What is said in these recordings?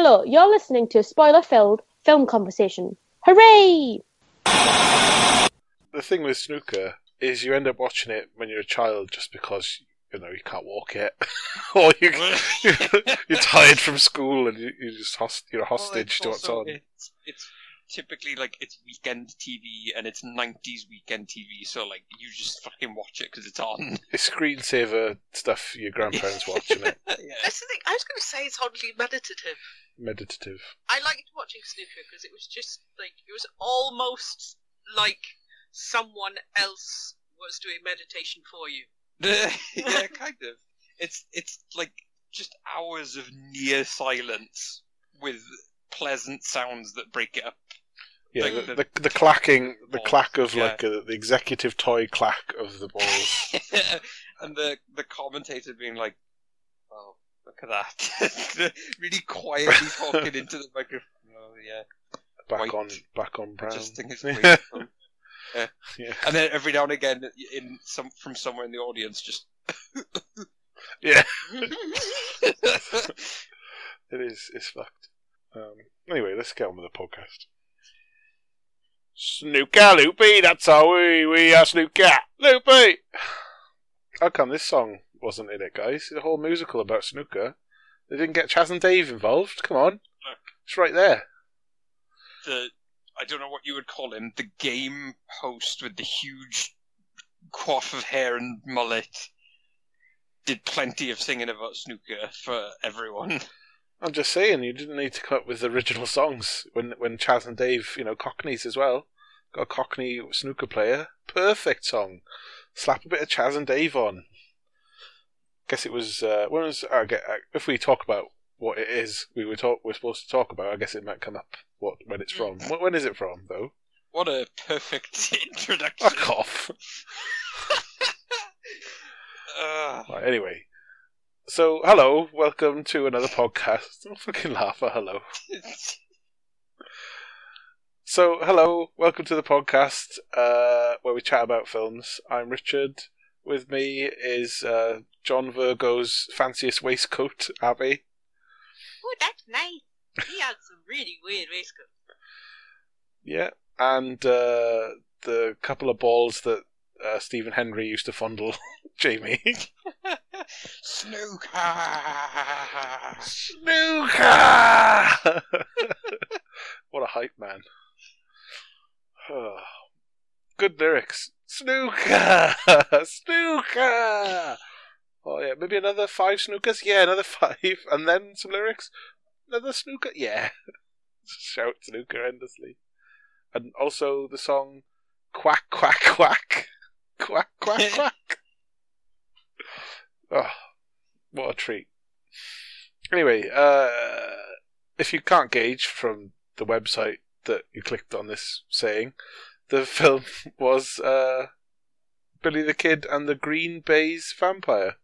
Hello, you're listening to a spoiler-filled film conversation. Hooray! The thing with snooker is you end up watching it when you're a child just because you know you can't walk yet, or you you're tired from school and you, you just host, you're a hostage to what's on. It's, it's typically like it's weekend TV and it's 90s weekend TV, so like you just fucking watch it because it's on. It's screensaver stuff your grandparents watching it. yeah. That's the thing. I was going to say it's oddly meditative. Meditative. I liked watching snooker because it was just like it was almost like someone else was doing meditation for you. yeah, kind of. It's it's like just hours of near silence with pleasant sounds that break it up. Yeah, Like the, the- the, the clacking, the clack of yeah. like a, the executive toy clack of the balls. and the the commentator being like, "Oh, look at that!" really quietly talking into the microphone. Oh yeah, back White. on, back on brown. adjusting his microphone. yeah. Yeah. And then every now and again, in some from somewhere in the audience, just Yeah, it is. It's fucked. Um, anyway, let's get on with the podcast. Snooker Loopy, that's how we we are Snooker Loopy. How come this song wasn't in it, guys? The whole musical about snooker. They didn't get Chas and Dave involved. Come on, it's right there. the I don't know what you would call him, the game host with the huge coif of hair and mullet, did plenty of singing about snooker for everyone. I'm just saying, you didn't need to come up with original songs when when Chas and Dave, you know, Cockneys as well. Got a Cockney snooker player. Perfect song. Slap a bit of Chas and Dave on. Guess it was uh, when was I get uh, if we talk about what it is we were talk we're supposed to talk about. I guess it might come up what when it's from. Wh- When is it from though? What a perfect introduction. Fuck off. Ugh. Right, anyway, so hello, welcome to another podcast. Don't fucking laugh at hello. So, hello, welcome to the podcast uh, where we chat about films. I'm Richard. With me is uh, John Virgo's fanciest waistcoat, Abby. Oh, that's nice. He had some really weird waistcoats. Yeah, and uh, the couple of balls that uh, Stephen Hendry used to fondle Jamie. Snooker. Snooker! what a hype man. Good lyrics. Snooker! Snooker! Oh yeah, maybe another five snookers? Yeah, another five. And then some lyrics? Another snooker? Yeah. Shout snooker endlessly. And also the song Quack Quack Quack. Quack Quack Quack. Oh, what a treat. Anyway, uh, if you can't gauge from the website that you clicked on this saying, the film was uh, Billy the Kid and the Green Baize Vampire,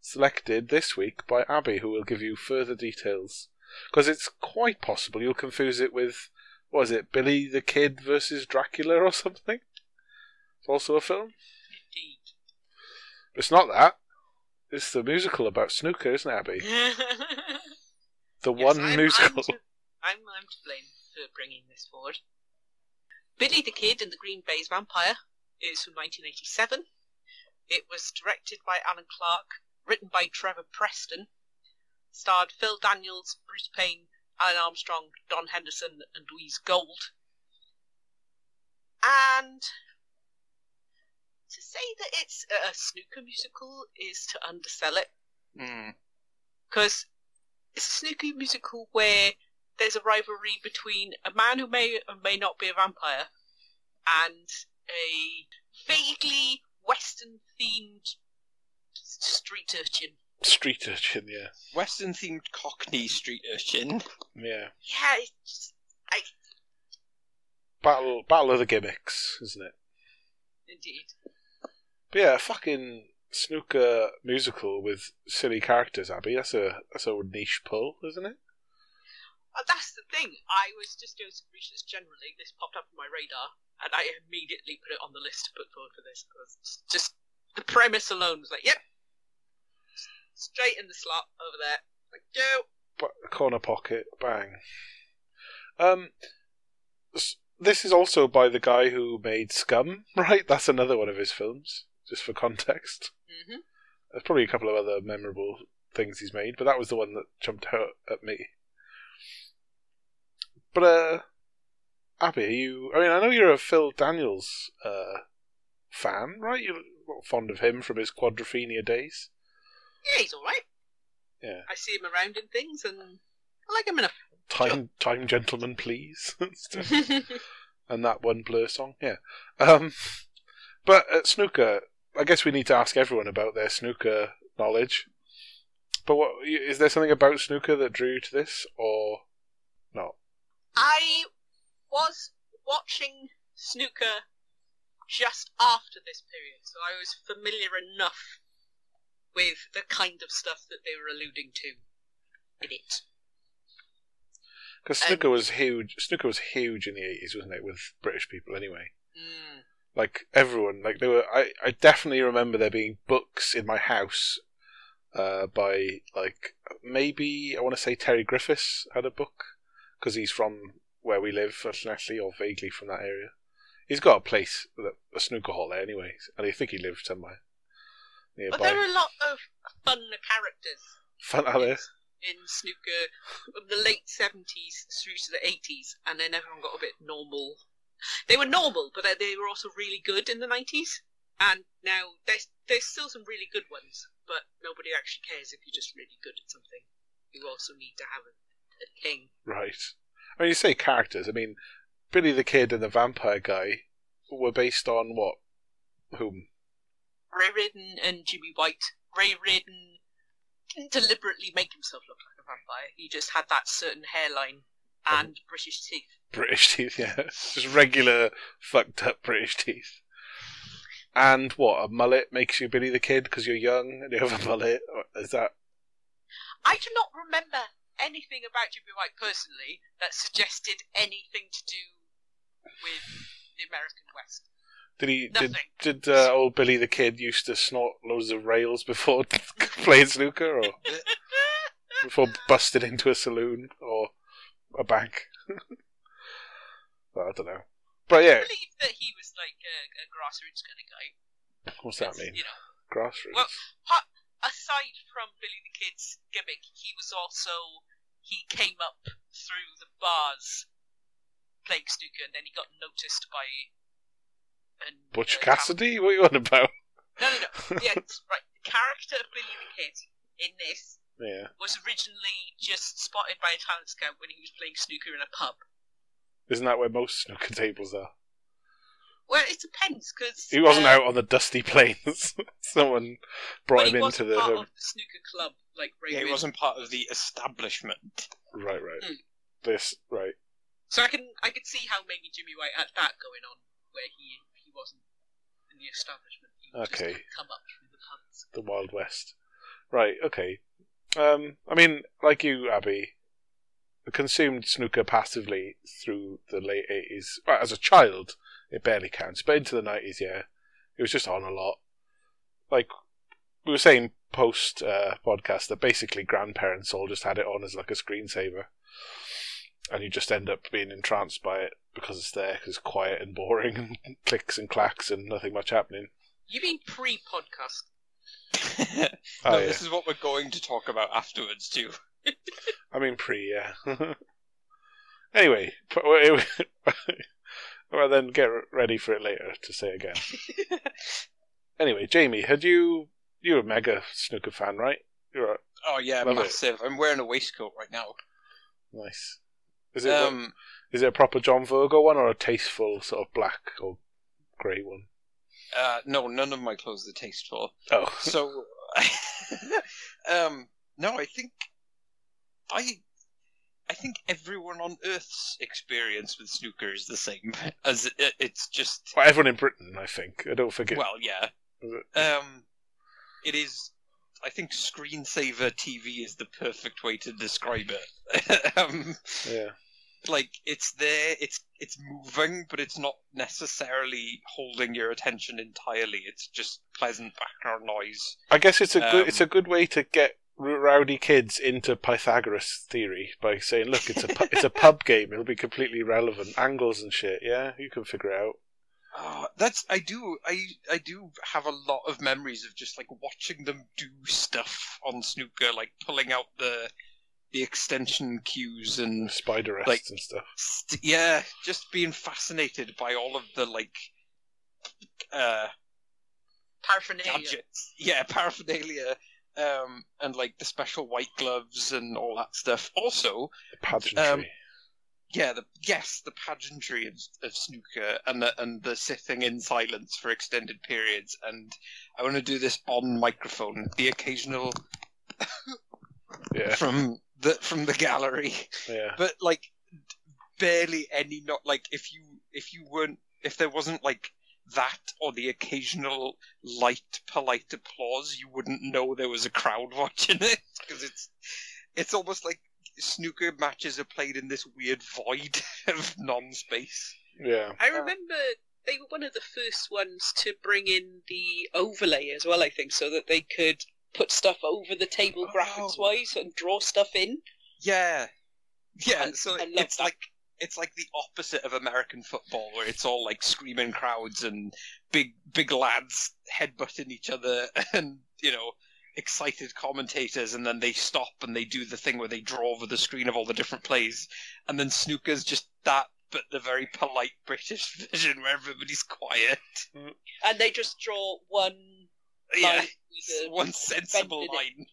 selected this week by Abby, who will give you further details. Because it's quite possible you'll confuse it with, was it, Billy the Kid versus Dracula or something? It's also a film. Indeed. It's not that. It's the musical about snooker, isn't it, Abby? The Yes, one I'm, musical. I'm to, I'm, I'm to blame for bringing this forward. Billy the Kid and the Green Baize Vampire is from 1987. It was directed by Alan Clarke, written by Trevor Preston, starred Phil Daniels, Bruce Payne, Alan Armstrong, Don Henderson, and Louise Gold. And to say that it's a snooker musical is to undersell it Hmm. because it's a snooker musical where there's a rivalry between a man who may or may not be a vampire and a vaguely Western themed street urchin. Street urchin, yeah. Western themed Cockney street urchin. Yeah. Yeah, it's, I, Battle Battle of the Gimmicks, isn't it? indeed. But yeah, a fucking snooker musical with silly characters, Abby. That's a that's a niche pull, isn't it? Uh, that's the thing. I was just doing some research generally. This popped up on my radar, and I immediately put it on the list to put forward for this because just the premise alone was like, yep, straight in the slot over there. Like, go. b- corner pocket, bang. Um, this is also by the guy who made Scum, right? That's another one of his films, just for context. hmm There's probably a couple of other memorable things he's made, but that was the one that jumped out at me. But uh, Abby, are you? I mean, I know you're a Phil Daniels uh fan, right? You're fond of him from his Quadrophenia days. Yeah, he's all right. Yeah. I see him around in things, and I like him enough. Time, time, gentlemen, please. and that one Blur song, yeah. Um, but at snooker, I guess we need to ask everyone about their snooker knowledge. But what is there something about snooker that drew you to this, or not? I was watching snooker just after this period, so I was familiar enough with the kind of stuff that they were alluding to in it. Because Um, snooker was huge. Snooker was huge in the eighties, wasn't it? With British people, anyway. Mm. Like everyone, like there were. I, I definitely remember there being books in my house, uh, by like maybe I want to say Terry Griffiths had a book because he's from where we live, fortunately, or vaguely from that area. He's got a place, a snooker hall there, anyway, and I think he lives somewhere nearby. But there were a lot of fun characters Fun are there? in snooker from the late 70s through to the 80s, and then everyone got a bit normal. They were normal, but they were also really good in the 90s. And now there's there's still some really good ones, but nobody actually cares if you're just really good at something. You also need to have a, a king. Right. Mean, you say characters. I mean, Billy the Kid and the Vampire Guy were based on what? Whom? Ray Reardon and Jimmy White. Ray Reardon didn't deliberately make himself look like a vampire. He just had that certain hairline uh-huh. and British teeth. British teeth, yeah. Just regular fucked up British teeth. And what? A mullet makes you Billy the Kid because you're young and you have a mullet? Is that. I do not remember anything about Jimmy White personally that suggested anything to do with the American West. Did he. Did, Nothing. did uh, old Billy the Kid used to snort loads of rails before playing snooker? Or before busting into a saloon or a bank? Well, I don't know. But yeah, I believe that he was like a, a grassroots kind of guy. what's that mean? You know, Grassroots. Well, pa- aside from Billy the Kid's gimmick, he was also he came up through the bars playing snooker, and then he got noticed by an, Butch uh, Cassidy? What are you on about? No, no, no. Yeah, it's right. The character of Billy the Kid in this Yeah. was originally just spotted by a talent scout when he was playing snooker in a pub. Isn't that where most snooker tables are? Well, it depends because He wasn't out on the dusty plains. Someone brought well, him into wasn't the. part of the snooker club like Ray Yeah, he wasn't part of the establishment. Right, right. Hmm. This, right. So I can I could see how maybe Jimmy White had that going on, where he he wasn't in the establishment. He Okay. just come up through the pubs. The Wild West. Right, okay. Um, I mean, like you, Abby, consumed snooker passively through the late 80s. Well, as a child, it barely counts, but into the 90s, yeah. It was just on a lot. Like, we were saying post uh, podcast that basically grandparents all just had it on as like a screensaver. And you just end up being entranced by it because it's there, because it's quiet and boring and clicks and clacks and nothing much happening. You mean pre-podcast? no, Oh, yeah. this is what we're going to talk about afterwards too. I mean, pre, yeah. anyway, p- well, then get ready for it later to say again. Anyway, Jamie, had you you're a mega snooker fan, right? You're a, Oh yeah, Love it. massive. I'm wearing a waistcoat right now. nice. Is it Um, is it a proper John Virgo one or a tasteful sort of black or grey one? uh, no, none of my clothes are tasteful. Oh, So, um, no, I think I, I think everyone on Earth's experience with snooker is the same. As it, it's just, well, everyone in Britain, I think. I don't forget. well, yeah. Um, it is. I think screensaver TV is the perfect way to describe it. um, yeah. like it's there, it's it's moving, but it's not necessarily holding your attention entirely. It's just pleasant background noise. I guess it's a good Um, it's a good way to get rowdy kids into Pythagoras theory by saying, "Look, it's a pu- it's a pub game. It'll be completely relevant. Angles and shit. Yeah, you can figure it out." Oh, that's I do I I do have a lot of memories of just like watching them do stuff on snooker, like pulling out the the extension cues and Spider rests Like- and stuff. st- yeah, just being fascinated by all of the like uh Paraphernalia. gadgets, yeah, paraphernalia, um, and like the special white gloves and all that stuff. Also, Pageantry. Um, yeah, the yes, the pageantry of, of snooker and the and the sitting in silence for extended periods. And I want to do this on microphone. The occasional yeah, from the from the gallery, yeah. but like barely any. Not like if you if you weren't if there wasn't like that or the occasional light polite applause, you wouldn't know there was a crowd watching it because it's it's almost like snooker matches are played in this weird void of non-space. Yeah. I remember they were one of the first ones to bring in the overlay as well, I think, so that they could put stuff over the table Oh. graphics wise and draw stuff in. Yeah, yeah. I- so I it's that. like it's like the opposite of American football, where it's all like screaming crowds and big big lads headbutting each other, and you know excited commentators, and then they stop and they do the thing where they draw over the screen of all the different plays, and then snooker's just that. But the very polite British version where everybody's quiet. Mm. And they just draw one Yeah, line with one sensible bended line.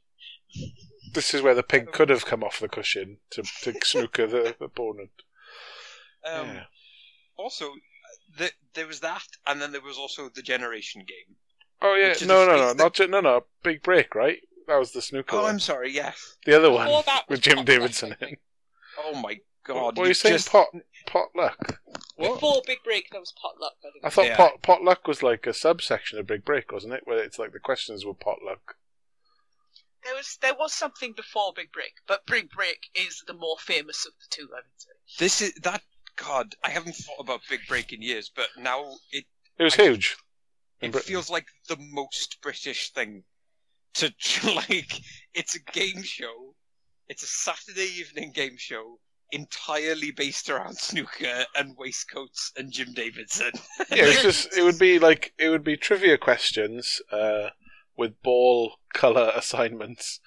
This is where the pig could have come off the cushion to, to snooker the opponent. Um, Yeah. Also, the, there was that, and then there was also the Generation game. Oh yeah, no, no, no, phrase that- not ju- no, no. Big break, right? That was the snooker Oh, one. I'm sorry. Yes. The other Before one that was with Jim Potluck, Davidson in. Oh my God! what are you saying? just- Pot potluck. What? Before Big Break, that was potluck. I think. I thought Yeah. pot potluck was like a subsection of Big Break, wasn't it? Where it's like the questions were potluck. There was there was something before Big Break, but Big Break is the more famous of the two, I would say. This is that. God, I haven't thought about Big Break in years, but now it It was I- huge. it Britain. feels like the most British thing to like. It's a game show. It's a Saturday evening game show entirely based around snooker and waistcoats and Jim Davidson. yeah, it's just it would be like it would be trivia questions uh, with ball color assignments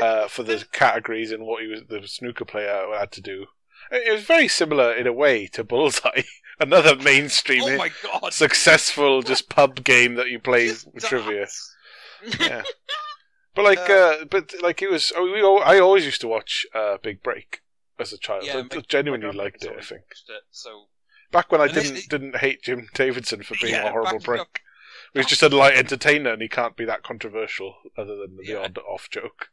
uh, for the categories and what he was the snooker player had to do. It was very similar in a way to Bullseye, another mainstream oh my God! successful just pub game that you play trivia. Yeah. But like, Uh, uh, but like it was. We, I always used to watch uh, Big Break as a child. Yeah, I my- genuinely liked it. I think it, so back when I didn't it- didn't hate Jim Davidson for being Yeah, a horrible prick. He was just a light entertainer, and he can't be that controversial, other than the Yeah. odd off joke.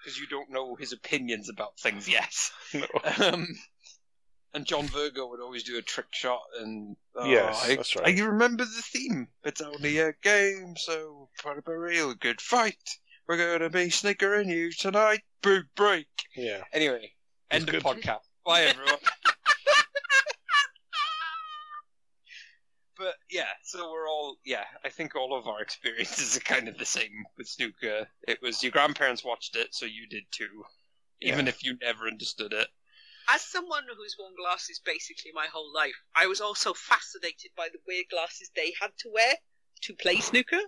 because you don't know his opinions about things yet. No. Um, and John Virgo would always do a trick shot, and oh, Yes, I, that's right. I remember the theme. It's only a game, so put up a real good fight. We're gonna be snickering you tonight. Big break. Yeah, Anyway, end of good. podcast. Bye everyone. but yeah, so we're all yeah. I think all of our experiences are kind of the same with snooker. It was your grandparents watched it, so you did too, even if you never understood it. As someone who's worn glasses basically my whole life, I was also fascinated by the weird glasses they had to wear to play snooker.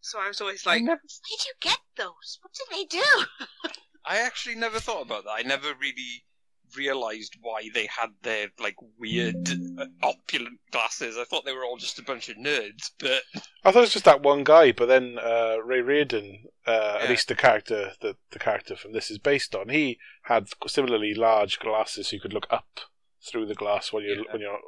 So I was always like, never, Where did you get those? What did they do? I actually never thought about that. I never really realized why they had their like weird uh, opulent glasses. I thought they were all just a bunch of nerds, but I thought it was just that one guy, but then uh, Ray Reardon, uh, at least the character that the character from this is based on, he had similarly large glasses, so you could look up through the glass when you're Yeah. when you're.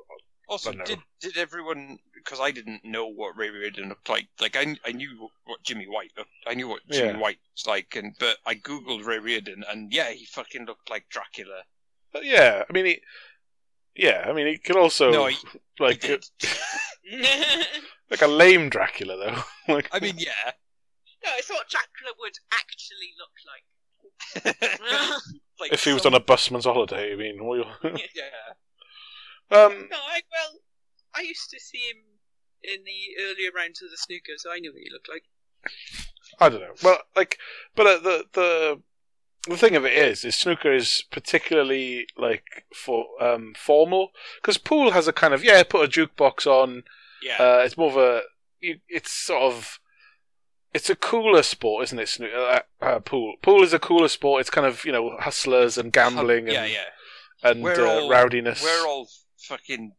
Also, did did everyone? Because I didn't know what Ray Reardon looked like. Like I, I knew what Jimmy White looked. I knew what Jimmy Yeah. White was like, and but I googled Ray Reardon, and yeah, he fucking looked like Dracula. But yeah, I mean, he, yeah, I mean, he could also No, he- like he did. like a lame Dracula though. like I mean, yeah. no, it's what Dracula would actually look like. like if he was on a busman's holiday, I mean, we, yeah. um, no, I well, I used to see him in the earlier rounds of the snooker, so I knew what he looked like. I don't know. Well, like, but uh, the the the thing of it is, is snooker is particularly like for um formal because pool has a kind of yeah, put a jukebox on. Yeah. Uh, it's more of a it's sort of it's a cooler sport, isn't it? Snooker, uh, uh, pool pool is a cooler sport. It's kind of you know hustlers and gambling yeah, and yeah. and We're uh, all- rowdiness. We're all fucking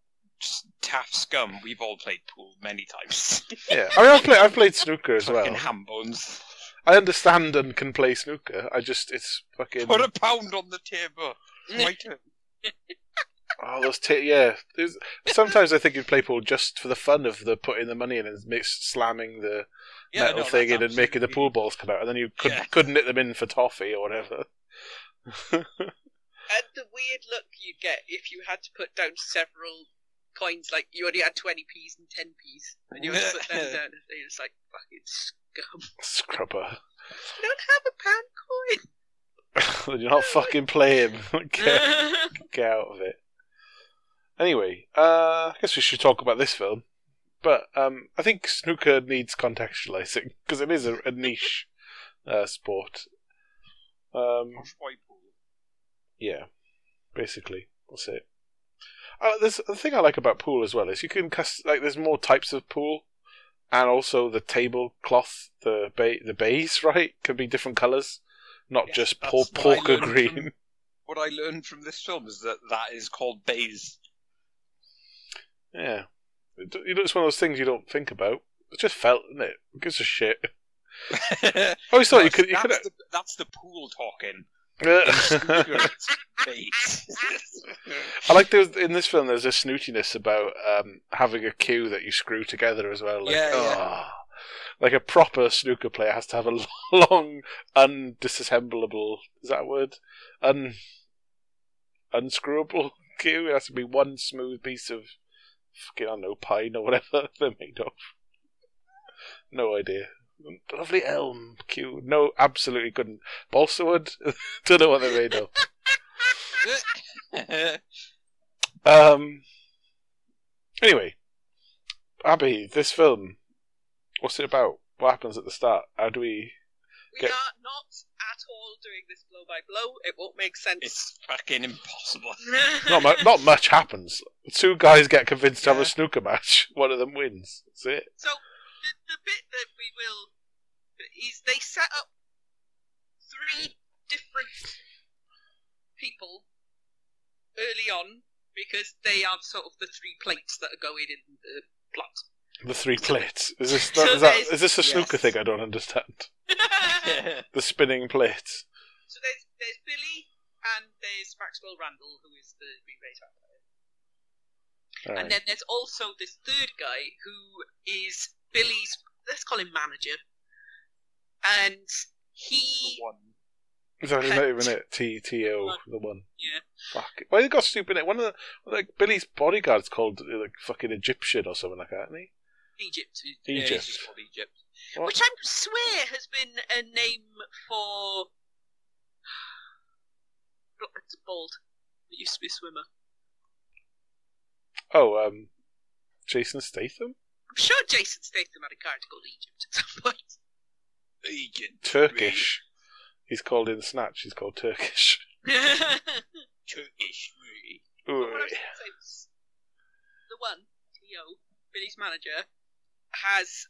taff scum. We've all played pool many times. yeah, I mean, I've played I've played snooker as well. fucking ham bones. I understand and can play snooker. I just it's fucking Put a pound on the table. My turn. oh those t- yeah. There's, sometimes I think you play pool just for the fun of the putting the money in and mix, slamming the Yeah, metal no, thing in and making the pool balls come out, and then you could, Yeah. couldn't hit them in for toffee or whatever. And the weird look you'd get if you had to put down several coins, like you only had 20p's and 10p's, and you had to put them down, and it's like fucking scum. Scrubber. You don't have a pound coin. You're not fucking playing. get, get out of it. Anyway, uh, I guess we should talk about this film. But um, I think snooker needs contextualizing because it is a, a niche uh, sport. Um, Posh boy pool. yeah, basically that's it. Uh, there's the thing I like about pool as well is you can cust- like there's more types of pool, and also the tablecloth, the bay, the baize right can be different colours, not Yes, just por- porker green. from- What I learned from this film is that that is called baize. Yeah. It, it's one of those things you don't think about. It just felt, isn't it? Gives a shit? I always thought you could. You that's, could. the, that's the pool talking. I like there's in this film. There's a snootiness about um, having a cue that you screw together as well. Like, Yeah, yeah. oh, like a proper snooker player has to have a long, undisassemblable. Is that a word? Un unscrewable cue. It has to be one smooth piece of fucking I don't know pine or whatever they're made of. No idea. Lovely elm cue. No, absolutely couldn't. Balsa wood. Don't know what they're made of. Um. Anyway, Abby, this film. What's it about? What happens at the start? How do we? We Get- are not at all doing this blow by blow. It won't make sense. it's fucking impossible. Not mu- not much happens. Two guys get convinced to have a snooker match. One of them wins. That's it. So the, the bit that we will is they set up three different people early on because they are sort of the three plates that are going in the plot. The three plates. Is this So is, that, is this a snooker Yes. thing? I don't understand. The spinning plates. So there's there's Billy and there's Maxwell Randall, who is the Green Bay vampire. All And then there's also this third guy who is Billy's, let's call him manager. And he, One. Is that not even it? T T O the one. yeah, Fuck. Why they got stupid in it? One of the like Billy's bodyguards called like fucking Egyptian or something like that, isn't he? Egypt. Yeah, he's Egypt. called Egypt. What? Which I swear has been a name for. It's bald. It used to be a swimmer. Oh, um, Jason Statham, I'm sure Jason Statham had a character called Egypt at some point. Egypt. Turkish. He's called in Snatch. He's called Turkish. Turkish. What I was gonna say was, the one, T.O., Billy's manager, has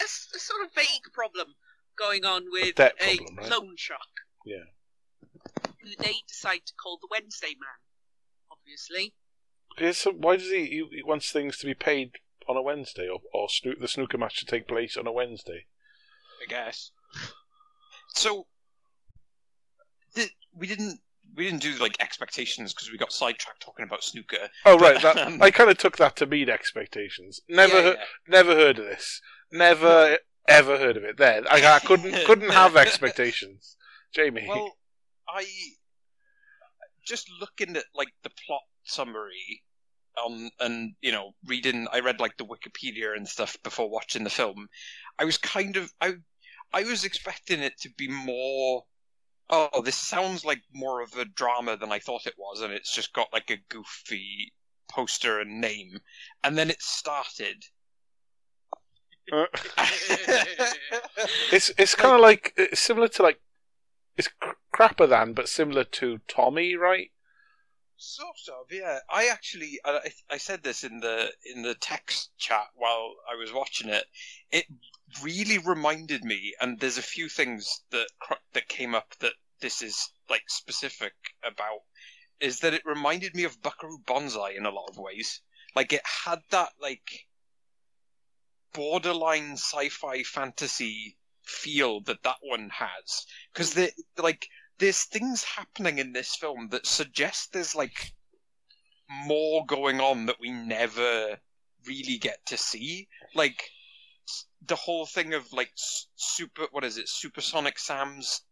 a, s- a sort of vague problem going on with debt a problem, right? loan shark. Yeah. Who they decide to call the Wednesday Man, obviously. Yeah, so why does he, he? He wants things to be paid on a Wednesday, or or snoo- the snooker match to take place on a Wednesday. I guess. So, th- we didn't we didn't do like expectations because we got sidetracked talking about snooker. Oh right, But, that, um, I kind of took that to mean expectations. Never, Yeah, heard, yeah. never heard of this. Never ever heard of it. There, I, I couldn't couldn't have expectations. Jamie, Well, I just looking at like the plot summary um and you know reading I read like the Wikipedia and stuff before watching the film. I was kind of I I was expecting it to be more oh this sounds like more of a drama than I thought it was and it's just got like a goofy poster and name and then it started Uh, it's it's kind of like it's similar to like it's cr- crapper than, but similar to Tommy, right? Sort of, yeah. I actually, I, I said this in the in the text chat while I was watching it. It really reminded me, and there's a few things that that came up that this is like specific about. Is that it reminded me of Buckaroo Banzai in a lot of ways. Like it had that like borderline sci-fi fantasy feel that that one has, because like there's things happening in this film that suggest there's like more going on that we never really get to see. Like the whole thing of like super, what is it, Supersonic Sam's,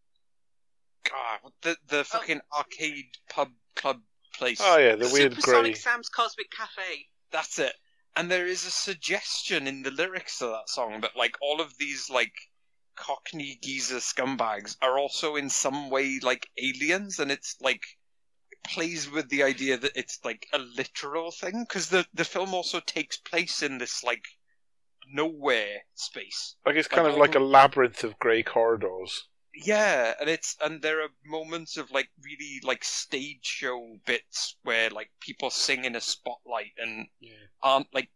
God, the the oh. fucking arcade pub club place. Oh yeah, the weird Supersonic grey. Sam's Cosmic Cafe. That's it. And there is a suggestion in the lyrics to that song that like all of these like Cockney geezer scumbags are also in some way like aliens, and it's like plays with the idea that it's like a literal thing because the the film also takes place in this like nowhere space. Like it's kind like of like a labyrinth of grey corridors. Yeah, and it's and there are moments of like really like stage show bits where like people sing in a spotlight and aren't like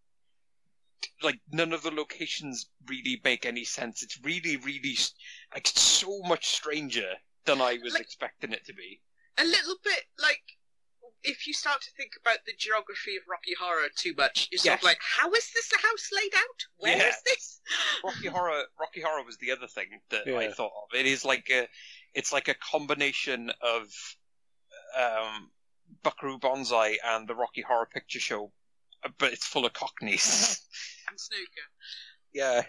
like none of the locations really make any sense. It's really really like so much stranger than I was Like- expecting it to be. A little bit like if you start to think about the geography of Rocky Horror too much, you're sort Yes. of like, how is this house laid out? Where is Yeah. this? Rocky Horror Rocky Horror was the other thing that I thought of. It is like a it's like a combination of um Buckaroo Banzai and the Rocky Horror Picture Show, uh, but it's full of cockneys. And snooker. yeah.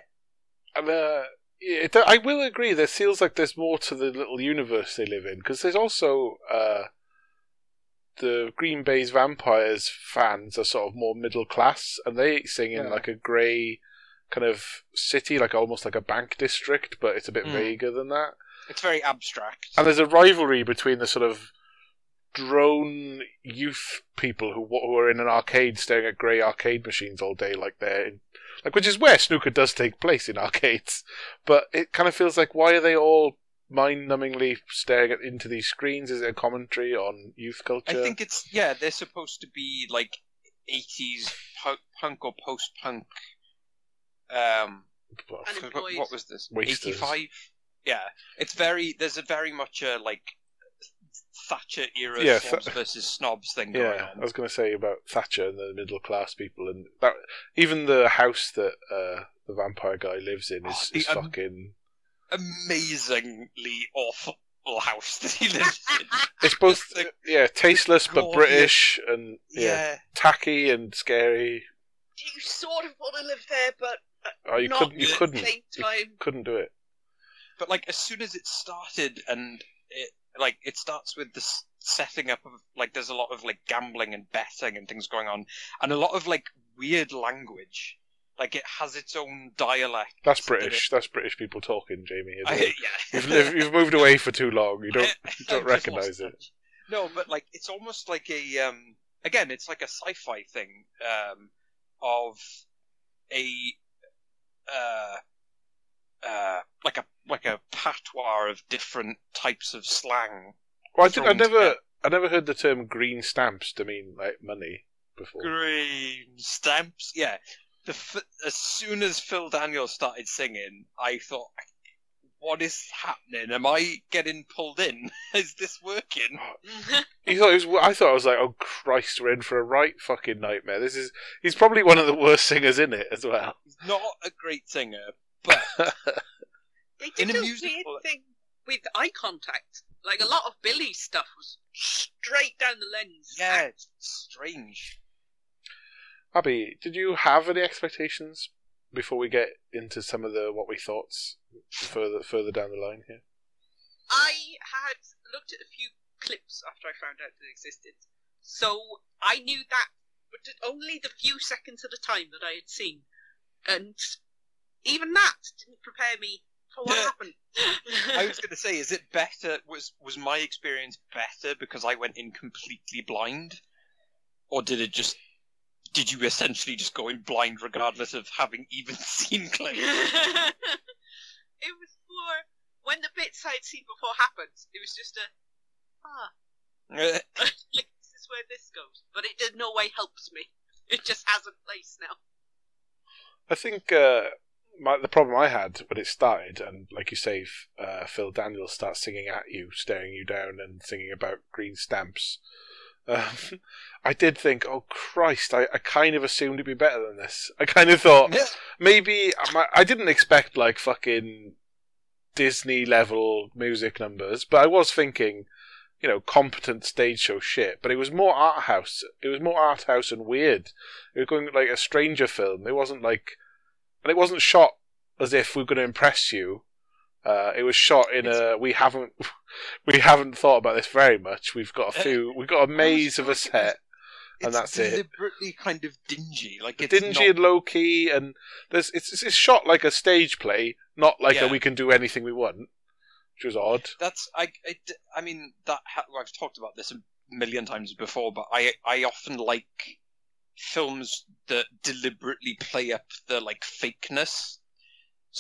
And uh, yeah, it, I will agree. There feels like there's more to the little universe they live in because there's also uh, the Green Baize vampires fans are sort of more middle class, and they sing in Yeah. like a grey kind of city, like almost like a bank district, but it's a bit Mm. vaguer than that. It's very abstract. And there's a rivalry between the sort of drone youth people who who are in an arcade staring at grey arcade machines all day, like they're in, like which is where snooker does take place in arcades. But it kind of feels like why are they all mind-numbingly staring at, into these screens? Is it a commentary on youth culture? I think it's yeah, they're supposed to be like eighties punk or post punk. Um, Well, I forgot- Unemployed. what was this? Eighty five. Yeah, it's very. There's a very much a like Thatcher era Yeah, snobs Th- versus snobs thing going yeah, I was going to say about Thatcher and the middle class people, and that even the house that uh, the vampire guy lives in is, Oh, the is um, fucking. Amazingly awful house that he lives in. It's both Just the- yeah tasteless but British and yeah, yeah. tacky and scary. You sort of want to live there, but uh, Oh, you not couldn't, you at the couldn't, you couldn't do it. but like as soon as it started and it like it starts with the setting up of like there's a lot of like gambling and betting and things going on and a lot of like weird language like it has its own dialect That's that it- British. That's British people talking, Jamie. isn't I, it? yeah You've lived, you've moved away for too long. You don't you don't recognise it. touch. no but like it's almost like a um again it's like a sci-fi thing um of a uh uh like a like a patois of different types of slang Well, I, did, I never. I never heard the term green stamps to mean like money before. green stamps. Yeah, the f- as soon as Phil Daniels started singing, I thought, "What is happening? Am I getting pulled in? is this working?" You thought it was, I thought I was like, oh Christ, we're in for a right fucking nightmare. This is he's probably one of the worst singers in it as well. He's not a great singer, but They did In a a, musical- weird thing with eye contact. Like a lot of Billy's stuff was straight down the lens. yeah, it's strange. Abby, did you have any expectations before we get into some of the what we thought further further down the line here? I had looked at a few clips after I found out that it existed, so I knew that, but only the few seconds at a time that I had seen, and even that didn't prepare me for what happened. I was going to say, is it better? Was was my experience better because I went in completely blind, or did it just did you essentially just go in blind regardless of having even seen clips? it was for when the bits I'd seen before happened. It was just a ah, like this is where this goes, but it in no way helps me. It just has a place now. I think uh, my, the problem I had when it started, and like you say, uh, Phil Daniels starts singing at you, staring you down, and singing about green stamps. Um, I did think, oh Christ! I, I kind of assumed it'd be better than this. I kind of thought maybe I, didn't expect like fucking Disney level music numbers, but I was thinking, you know, competent stage show shit. But it was more art house. It was more art house and weird. It was going like a stranger film. It wasn't like, and it wasn't shot as if we are going to impress you. Uh, it was shot in a we haven't we haven't thought about this very much. We've got a few. We've got a maze of a set. and that's it. deliberately kind of dingy. Like it's dingy not- and low key, and there's it's it's shot like a stage play, not like a we can do anything we want, which was odd. That's I. I, I mean that ha- I've talked about this a million times before, but I I often like films that deliberately play up the like fakeness.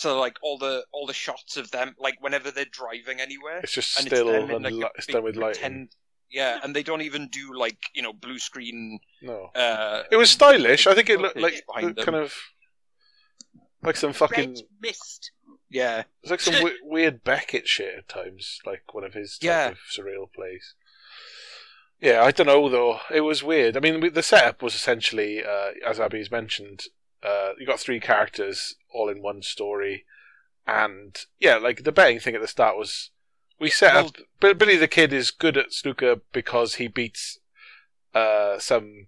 So like all the all the shots of them, like whenever they're driving anywhere, It's just and still it's them and like li- it's big done with lighting. pretend- Yeah, and they don't even do like you know blue screen. No, Uh, it was stylish. I think it looked like behind them. kind of like some fucking. Red mist. Yeah, It's like some w- weird Beckett shit at times, like one of his type Yeah. of surreal plays. Yeah, I don't know though. It was weird. I mean, the setup was essentially, uh, as Abby's mentioned, uh, you got three characters all in one story, and yeah, like the betting thing at the start was we set well- up. Bill- Billy the Kid is good at snooker because he beats uh, some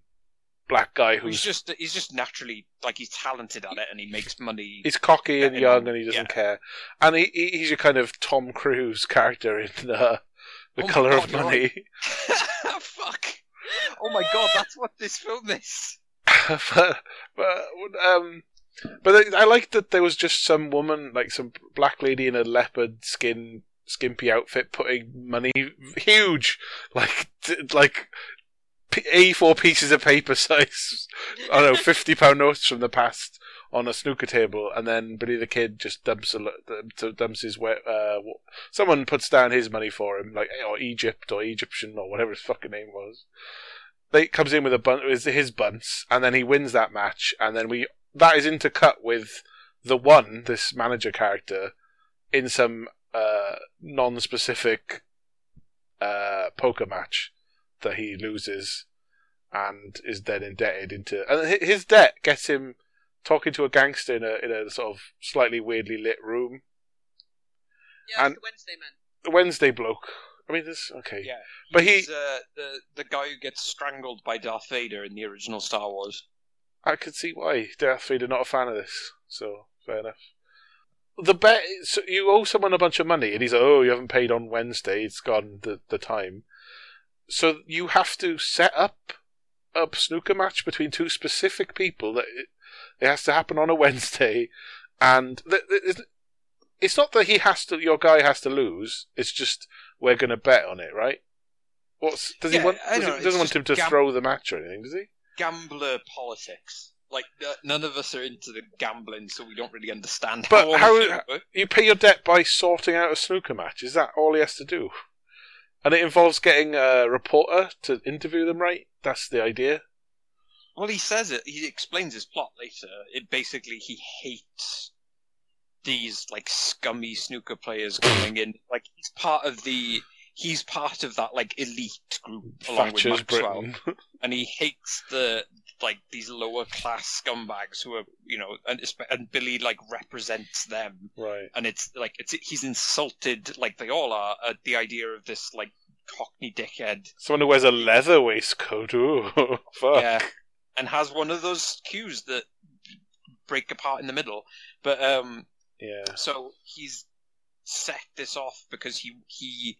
black guy he's who's just he's just naturally like he's talented at it, and he makes money. He's cocky and young, and he doesn't yeah. care. And he, he he's a kind of Tom Cruise character in uh, the Oh Color God, of Money. Fuck! Oh my god, that's what this film is. but, but um, but I liked that there was just some woman, like some black lady in a leopard skin skimpy outfit, putting money huge, like like A four pieces of paper size. I don't know, fifty pound notes from the past on a snooker table, and then Billy the Kid just dumps a, dumps his we- uh, someone puts down his money for him, like or Egypt or Egyptian or whatever his fucking name was. They comes in with a bun with his bunts, and then he wins that match, and then we that is intercut with the one this manager character in some uh, non-specific uh, poker match that he loses and is then indebted into and his debt gets him talking to a gangster in a in a sort of slightly weirdly lit room. Yeah, And- the Wednesday man. The Wednesday bloke. I mean, this okay. Yeah, But he- he's, uh, the the guy who gets strangled by Darth Vader in the original Star Wars. I could see why Darth Vader not a fan of this. So fair enough. The bet so you owe someone a bunch of money, and he's like, "Oh, you haven't paid on Wednesday. It's gone the the time." So you have to set up a snooker match between two specific people. That it, it has to happen on a Wednesday, and th- th- it's not that he has to. Your guy has to lose. It's just we're going to bet on it, right? What's does Yeah, he want? Does he, know, doesn't want him to gam- throw the match or anything, does he? Gambler politics. Like uh, none of us are into the gambling, so we don't really understand But how how- works. You pay your debt by sorting out a snooker match. Is that all he has to do? And it involves getting a reporter to interview them, right? That's the idea. Well, he says it. He explains his plot later. It basically he hates these like scummy snooker players coming in. Like he's part of the. He's part of that like elite group along Thatcher's with Maxwell, Britain. and he hates the like these lower class scumbags who are you know and and Billy like represents them, right. and it's like it's he's insulted like they all are at the idea of this like cockney dickhead Someone who wears a leather waistcoat. Ooh, fuck. yeah, and has one of those cues that break apart in the middle. But um, Yeah. so he's set this off because he he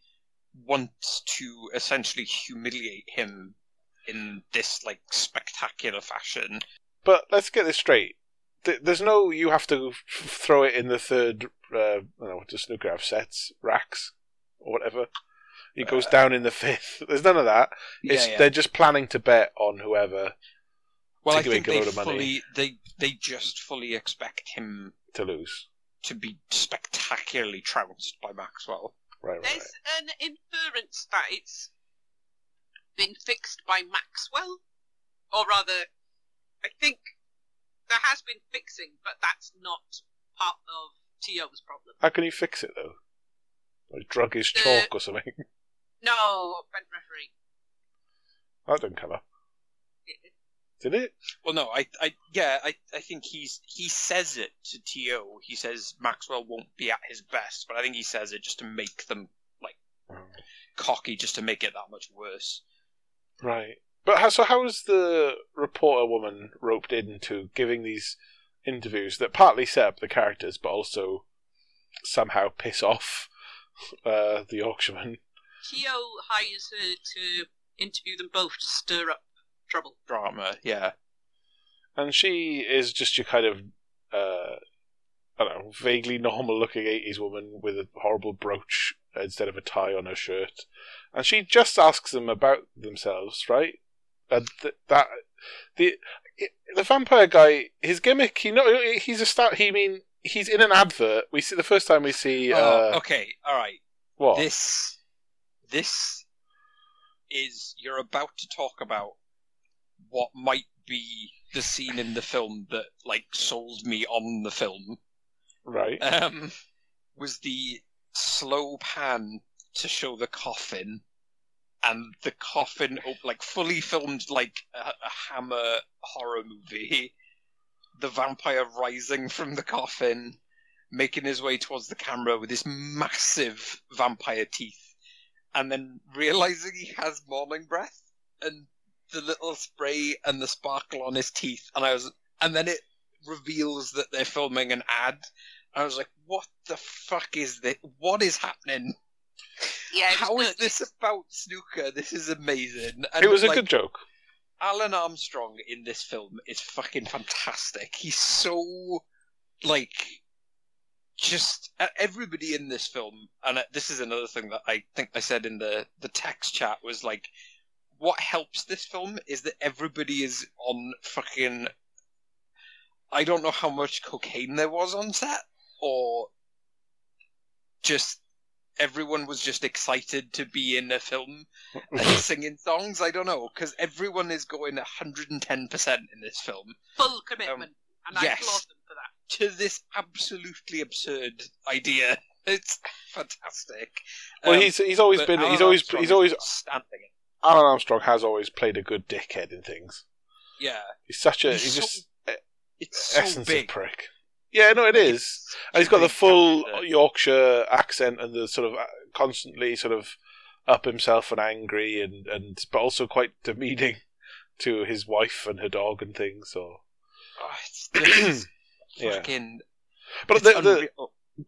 wants to essentially humiliate him in this like spectacular fashion. But let's get this straight. There's no you have to throw it in the third. Uh, I don't know what does snooker have sets racks or whatever. It goes Uh, down in the fifth. There's none of that. It's yeah, yeah. they're just planning to bet on whoever. Well, I think a they load of money fully they they just fully expect him to lose. To be spectacularly trounced by Maxwell. Right, right. There's an inference that it's been fixed by Maxwell, or rather, I think there has been fixing, but that's not part of T.O.'s problem. How can he fix it though? Like drug his The- chalk or something. No, Ben referee. that didn't come up, did it? Well, no, I, I, yeah, I, I think he's he says it to To. He says Maxwell won't be at his best, but I think he says it just to make them like cocky, just to make it that much worse. Right. But how, so how is the reporter woman roped into giving these interviews that partly set up the characters, but also somehow piss off uh, the auctionman? T.O. hires her to interview them both to stir up trouble. Drama, yeah. And she is just your kind of, uh, I don't know, vaguely normal-looking '80s woman with a horrible brooch instead of a tie on her shirt, and she just asks them about themselves, right? And th- that the the vampire guy, his gimmick, he know he's a star. He mean he's in an advert. We see the first time we see uh, oh, okay, all right. what? This, this is you're about to talk about what might be the scene in the film that like sold me on the film. right? Um, was the slow pan to show the coffin, and the coffin op- like fully filmed like a, a Hammer horror movie. The vampire rising from the coffin, making his way towards the camera with his massive vampire teeth, and then realizing he has morning breath and the little spray and the sparkle on his teeth, and I was, and then it reveals that they're filming an ad. I was like, "What the fuck is this? What is happening? Yeah, it How was is this about snooker? This is amazing." And, it was a like, good joke. Alun Armstrong in this film is fucking fantastic. He's so like just uh, everybody in this film, and uh, this is another thing that I think I said in the the text chat was like, what helps this film is that everybody is on fucking. I don't know how much cocaine there was on set, or just everyone was just excited to be in a film and singing songs. I don't know because everyone is going 110 percent in this film full commitment, and I Um, applaud them for that. to this absolutely absurd idea. It's fantastic. Well, Um, he's he's always been he's always he's always standing it. Alun Armstrong has always played a good dickhead in things. Yeah, He's such a He's he's so just it's so essence big. of prick. Yeah, no, it is. it's And he's got the full character. Yorkshire accent and the sort of uh, constantly sort of up himself and angry and, and but also quite demeaning to his wife and her dog and things. So, Oh, it's just Yeah. fucking. but it's the, the.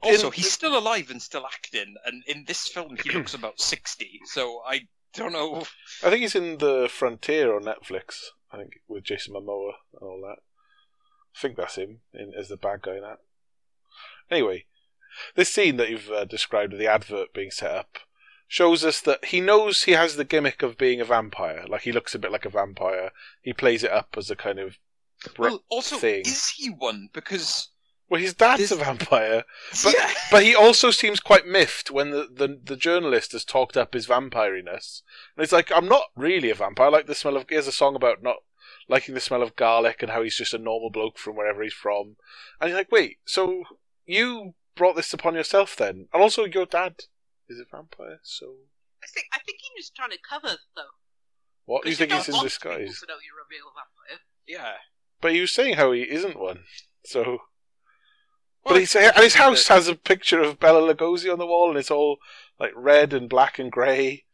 Also, in- he's still alive and still acting, and in this film he looks about sixty. So I don't know. I think he's in the Frontier on Netflix. I think with Jason Momoa and all that. I think that's him in, as the bad guy in that. Anyway, this scene that you've uh, described of the advert being set up shows us that he knows he has the gimmick of being a vampire. Like he looks a bit like a vampire. He plays it up as a kind of. Well, also, thing. is he one? Because Well, his dad's This- a vampire, But- yeah, but he also seems quite miffed when the, the, the journalist has talked up his vampiriness. And it's like, I'm not really a vampire. I like the smell of. He has a song about not liking the smell of garlic and how he's just a normal bloke from wherever he's from. And you're like, wait, so you brought this upon yourself then? And also, your dad is a vampire, so. I think I think he was trying to cover though. What? You 'Cause think don't he's in want disguise? People to know you're a real vampire. yeah. But he was saying how he isn't one. So. Well, But he's, and his house has a picture of Bela Lugosi on the wall, and it's all like red and black and grey,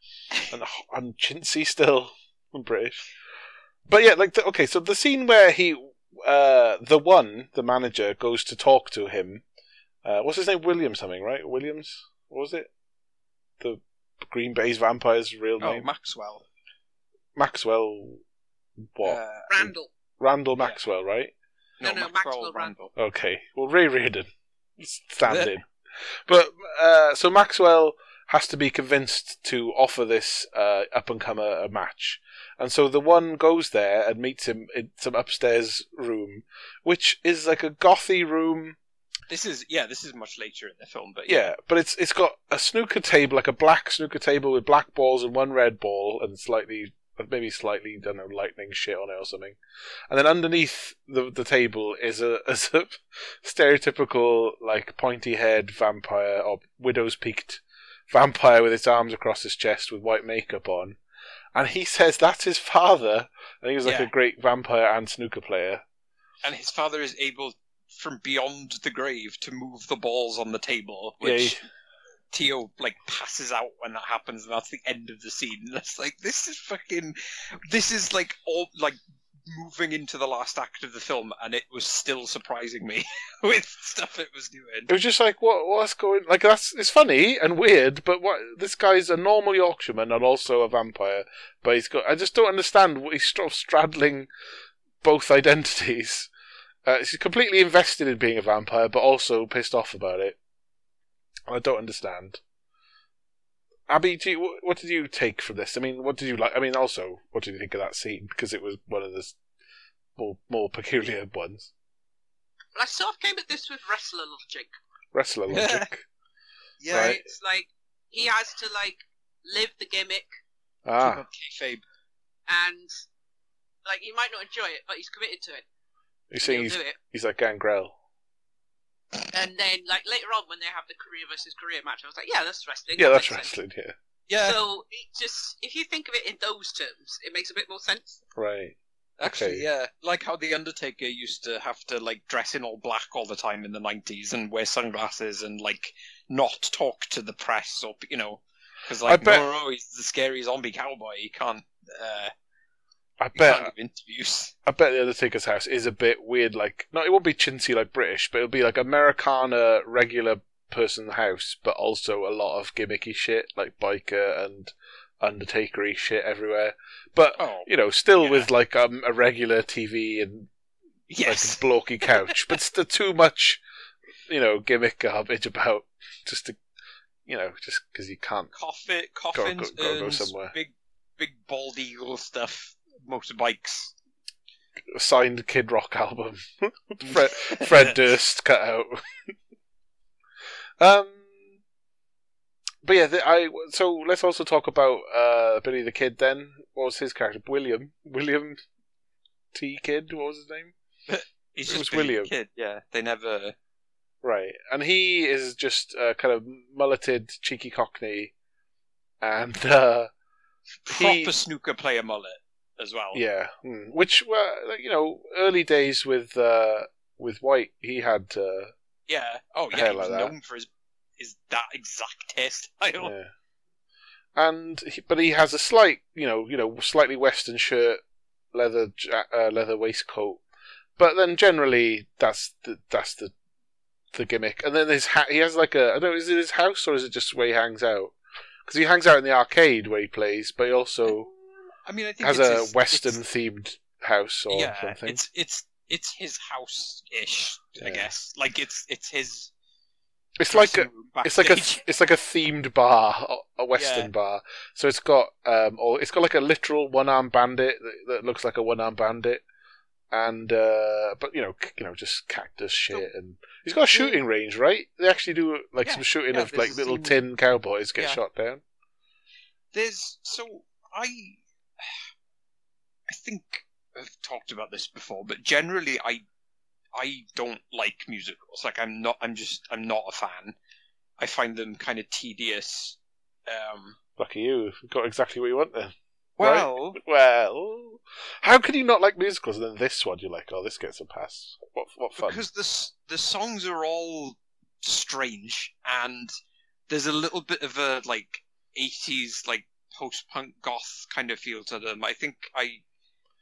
and and chintzy still, and British. But yeah, like the, okay, so the scene where he, uh, the one, the manager, goes to talk to him. Uh, what's his name? William something, right? Williams. What was it? The Green Baize vampire's real Oh, name? Oh, Maxwell. Maxwell. What? Uh, Randall. Randall yeah. Maxwell, right? No, no, Maxwell Randall. Okay. Well, Ray Reardon, stand in. But uh, so Maxwell has to be convinced to offer this uh, up and comer a match. And so the one goes there and meets him in some upstairs room, which is like a gothy room. This is yeah, this is much later in the film, but Yeah, but it's it's got a snooker table, like a black snooker table with black balls and one red ball, and slightly maybe slightly I don't know lightning shit on it or something. And then underneath the the table is a, is a stereotypical like pointy head vampire or widow's peaked vampire with his arms across his chest with white makeup on. And he says that's his father, and he was like Yeah. a great vampire and snooker player. and his father is able from beyond the grave to move the balls on the table, Yeah, which he- Tio like passes out when that happens, and that's the end of the scene. And it's like this is fucking, this is like all like moving into the last act of the film, and it was still surprising me with stuff it was doing. It was just like, what? What's going? Like that's it's funny and weird, but what? This guy's a normal Yorkshireman and also a vampire, but he's got. I just don't understand what he's sort of straddling both identities. Uh, he's completely invested in being a vampire, but also pissed off about it. I don't understand. Abby, do you, what- what did you take from this? I mean, what did you like? I mean, also, what did you think of that scene? Because it was one of the more more peculiar ones. But I sort of came at this with wrestler logic. Wrestler logic. Yeah, Right. It's like he has to like live the gimmick, ah, kayfabe. and like he might not enjoy it, but he's committed to it. you're saying he's he's like Gangrel. And then like later on when they have the career versus career match, I was like, yeah, that's wrestling. Yeah, that that's makes sense. wrestling. Yeah, Yeah, So it just if you think of it in those terms, it makes a bit more sense. right. Actually, Okay. yeah, like how the Undertaker used to have to like dress in all black all the time in the '90s and wear sunglasses and like not talk to the press or you know, because like I bet- no, no, he's the scary zombie cowboy. He can't, uh, I bet interviews. I bet the Undertaker's house is a bit weird. Like, no, it won't be chintzy like British, but it'll be like Americana regular person house, but also a lot of gimmicky shit like biker and Undertakery shit everywhere. But Oh, you know, still Yeah. with like um, a regular TV and yes, like a blokey couch, but still too much, you know, gimmick garbage about just to, you know, just because you can't. coffin, coffins, go- go urns, somewhere. big, big bald eagle stuff, motorbikes. Signed Kid Rock album, Fred Fred Durst cut out. um, but yeah, the, I so let's also talk about uh, Billy the Kid. Then what was his character? William William T Kid. What was his name? He's It just was Billy William. Kid. Yeah, they never. Right, and he is just uh, kind of mulleted, cheeky Cockney, and uh, Proper He- snooker player mullet as well. yeah, hmm, which were you know early days with uh, with White. He had uh, Yeah. Oh, yeah. He was like that. known for his is that exact hairstyle. Yeah. And he, but he has a slight, you know, you know, slightly western shirt, leather uh, leather waistcoat. But then generally that's the that's the the gimmick. And then his hat, he has like a I don't know, is it his house or is it just where he hangs out? Because he hangs out in the arcade where he plays, but he also I mean, I think has it's a western themed house or yeah, something. it's it's it's his house ish. I guess like it's it's his. It's like a, it's like a it's like a themed bar, a western Yeah. bar. So it's got um, or it's got like a literal one arm bandit that, that looks like a one arm bandit, and uh, but you know, c- you know, just cactus shit, and he's got a shooting range, right? They actually do like Yeah, some shooting yeah, of like little tin cowboys get Yeah. shot down. There's so I I think I've talked about this before, but generally I I don't like musicals. Like I'm not I'm just I'm not a fan. I find them kind of tedious. Um Lucky you, you've got exactly what you want then. Right. well, Well, how can you not like musicals? And then this one, you're like, oh, this gets a pass. What what fun? because the the songs are all strange and there's a little bit of a like 80s like post-punk goth kind of feel to them. I think I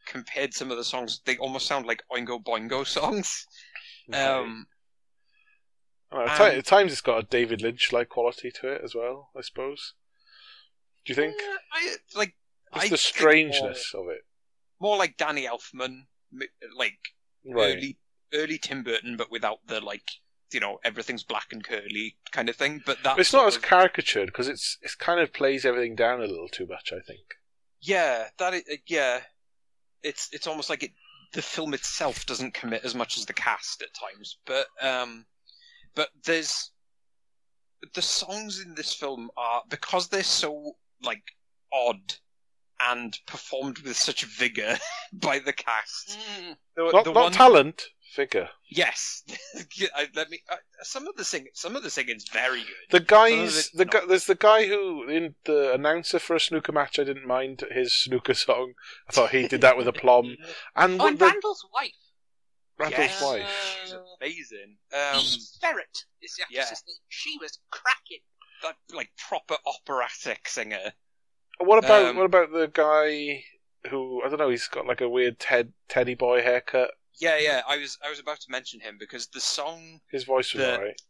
compared some of the songs; they almost sound like Oingo Boingo songs. Um, I don't at and- times it's got a David Lynch like quality to it as well. I suppose. Do you think? eh, I like It's I the strangeness of it. More, more like Danny Elfman, like Right. early early Tim Burton, but without the like you know everything's black and curly kind of thing. But that It's not as of- caricatured because it's it's kind of plays everything down a little too much. I think. yeah that is, yeah. It's it's almost like it the film itself doesn't commit as much as the cast at times, but um, but there's the songs in this film are because they're so like odd and performed with such vigor by the cast. The, Not, the not one- talent, figure. Yes, I- let me. Uh, some of the sing, some of the singing's very good. The guys, the no. guy, there's the guy who in the announcer for a snooker match. I didn't mind his snooker song. I thought he did that with aplomb. And Oh, and the Randall's wife, Randall's Yes. wife. She's amazing. Um, Eve Ferret, is the yeah. name. She was cracking. that like proper operatic singer. What about Um, what about the guy who I don't know? He's got like a weird Ted teddy boy haircut. Yeah, yeah. I was I was about to mention him because the song His voice was The- alright.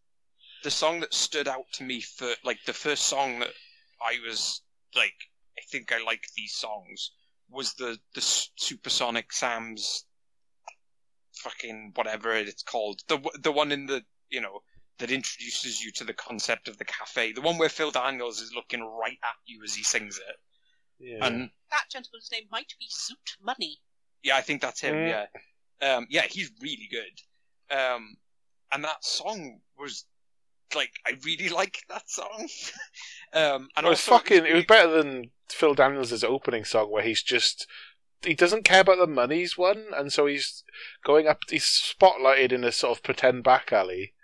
the song that stood out to me for like the first song that I was like I think I like these songs was the the Supersonic Sam's fucking whatever it's called the the one in the you know that introduces you to the concept of the cafe the one where Phil Daniels is looking right at you as he sings it Yeah. and That gentleman's name might be Zoot Money. Yeah, I think that's him. Mm. Yeah, um, yeah, he's really good. Um, and that song was like I really like that song. um, and it was fucking. It was really- better than Phil Daniels' opening song, where he's just he doesn't care about the money he's won, and so he's going up. He's spotlighted in a sort of pretend back alley,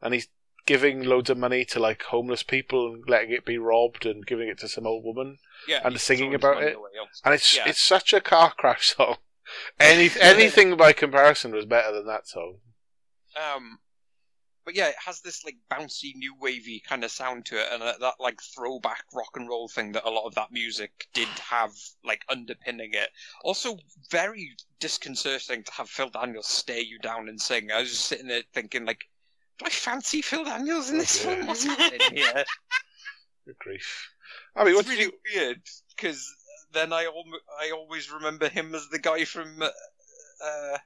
and he's giving loads of money to like homeless people and letting it be robbed and giving it to some old woman. yeah, and singing about it. And it's Yeah. it's such a car crash song. Any anything by comparison was better than that song. Um, but yeah, it has this like bouncy, new wavy kind of sound to it, and uh, that like throwback rock and roll thing that a lot of that music did have like underpinning it. Also, very disconcerting to have Phil Daniels stare you down and sing. I was just sitting there thinking, like, do I fancy Phil Daniels in this Yeah. film? What's happening here? Good grief. I mean, what it's really weird because then I al- I always remember him as the guy from uh, uh,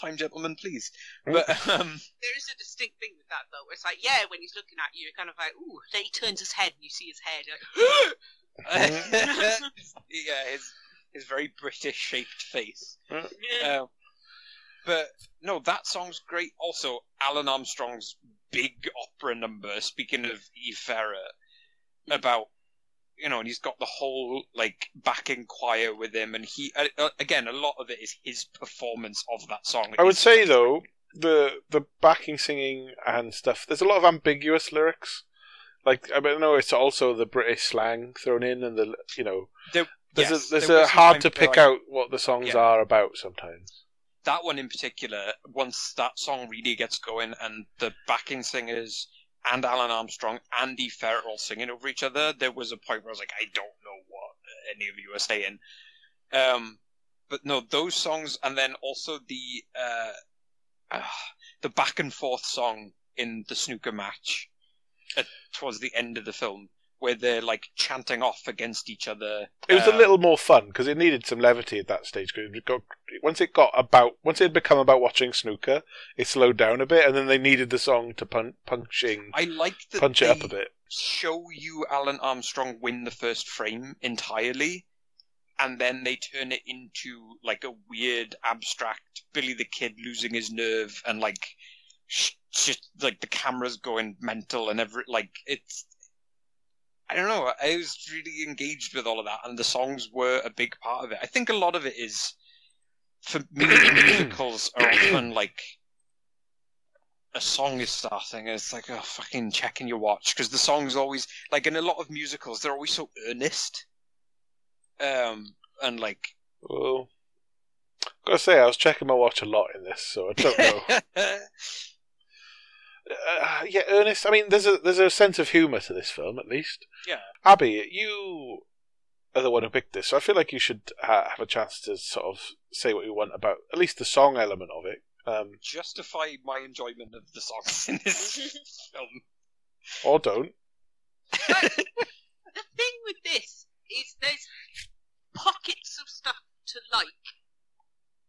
Time Gentleman, Please. But um, There is a distinct thing with that though. Where it's like, yeah, when he's looking at you, you're kind of like, ooh. Then he turns his head and you see his head. Like, yeah, his his very British shaped face. Um, but no, that song's great. Also, Alun Armstrong's big opera number. Speaking of Eve Ferret, about you know, and he's got the whole like backing choir with him, and he uh, uh, again a lot of it is his performance of that song. I would It's- say though the the backing singing and stuff. There's a lot of ambiguous lyrics. Like I mean, know it's also the British slang thrown in, and the you know There- there's yes, a there's there a hard to pick out what the songs Yeah. are about sometimes. that one in particular, once that song really gets going and the backing singers and Alun Armstrong and Eve Ferret all singing over each other, there was a point where I was like, I don't know what any of you are saying. Um, but no, those songs, and then also the uh, uh, the back and forth song in the snooker match at, towards the end of the film, where they're like chanting off against each other. It was a Um, little more fun because it needed some levity at that stage. Because it got once it got about once it had become about watching snooker, it slowed down a bit, and then they needed the song to pun- punching I like that punch it up a bit. show you Alun Armstrong win the first frame entirely, and then they turn it into like a weird abstract Billy the Kid losing his nerve and like sh- just like the camera's going mental and every like it's. I don't know. I was really engaged with all of that, and the songs were a big part of it. I think a lot of it is, for me, musicals are often like a song is starting, and it's like, oh, fucking checking your watch because the song's always like in a lot of musicals they're always so earnest, um, and like Well, gotta say, I was checking my watch a lot in this, so I don't know. uh, yeah, Ernest. I mean, there's a there's a sense of humour to this film, at least. Yeah. Abby, you are the one who picked this, so I feel like you should ha- have a chance to sort of say what you want about at least the song element of it, um, justify my enjoyment of the songs in this film. or don't. the thing with this is there's pockets of stuff to like,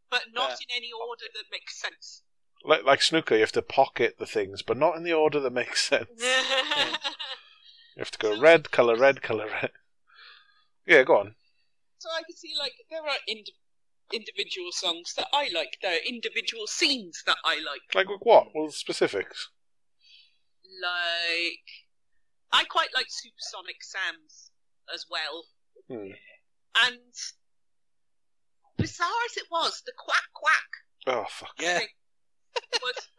but not Yeah. in any order that makes sense. Like like snooker, you have to pocket the things, but not in the order that makes sense. You have to go red, color red, color red. Yeah, go on. so I can see like there are indi- individual songs that I like. There are individual scenes that I like. Like what? Well, specifics. Like I quite like Supersonic Sam's as well. Hmm. And bizarre as it was, the quack quack Oh fuck. Yeah. Was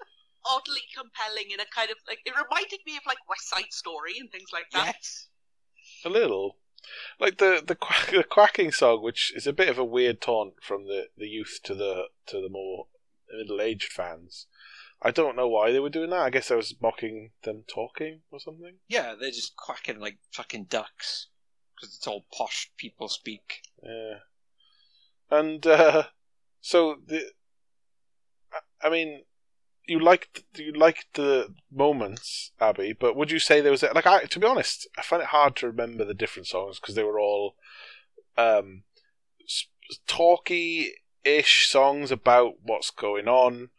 oddly compelling in a kind of like it reminded me of like West Side Story and things like that. Yes. A little. Like the the, quack, the quacking song, which is a bit of a weird taunt from the, the youth to the to the more middle aged fans. I don't know why they were doing that. I guess I was mocking them talking or something. Yeah, they're just quacking like fucking ducks because it's all posh people speak. Yeah. And uh, so the, I- mean, you liked you liked the moments, Abby, but would you say there was a, like I to be honest, I find it hard to remember the different songs because they were all um talky-ish songs about what's going on.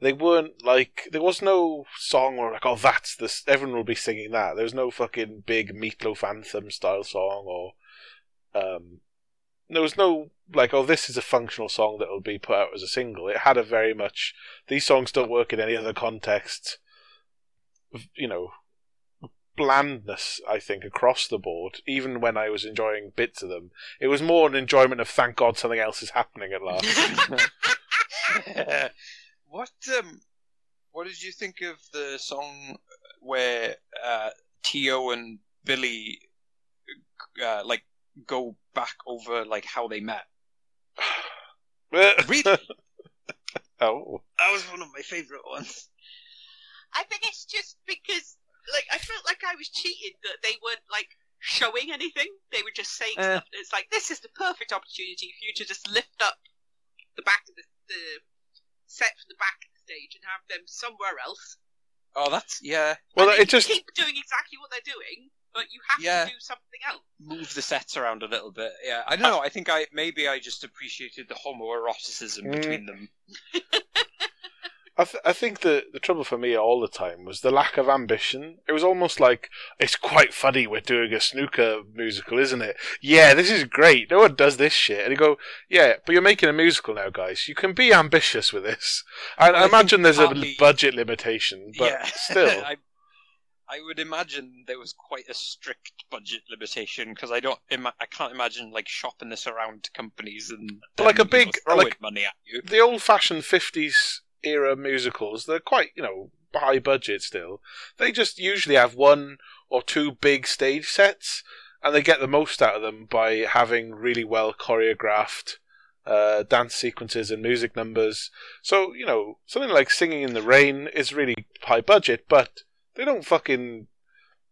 They weren't like there was no song where like oh that's this everyone will be singing that. There was no fucking big Meatloaf anthem style song or um there was no like oh this is a functional song that will be put out as a single. It had a very much these songs don't work in any other context. You know, blandness. I think across the board. Even when I was enjoying bits of them, it was more an enjoyment of thank God something else is happening at last. what um, what did you think of the song where uh, Tio and Billy uh, like go back over like how they met? Really? oh, That was one of my favorite ones. I think it's just because like I felt like I was cheated that they weren't like showing anything. They were just saying Eh. stuff. It's like this is the perfect opportunity for you to just lift up the back of the, the set from the back of the stage and have them somewhere else. Oh, that's yeah. well, and it just keep doing exactly what they're doing, but you have Yeah. to do something else. Move the sets around a little bit. Yeah, I don't know. I think I maybe I just appreciated the homoeroticism Mm. between them. I, th- I think the the trouble for me all the time was the lack of ambition. It was almost like it's quite funny we're doing a snooker musical, isn't it? Yeah, this is great. No one does this shit. And you go, yeah, but you're making a musical now, guys. You can be ambitious with this. I, I I imagine there's a partly- budget limitation, but yeah, still, I, I would imagine there was quite a strict budget limitation because I don't, I can't imagine like shopping this around to companies and But like a them, you know, big- throwing like- money at you. the old-fashioned '50s era musicals, they're quite, you know, high budget still. They just usually have one or two big stage sets, and they get the most out of them by having really well choreographed uh, dance sequences and music numbers. So, you know, something like Singing in the Rain is really high budget, but they don't fucking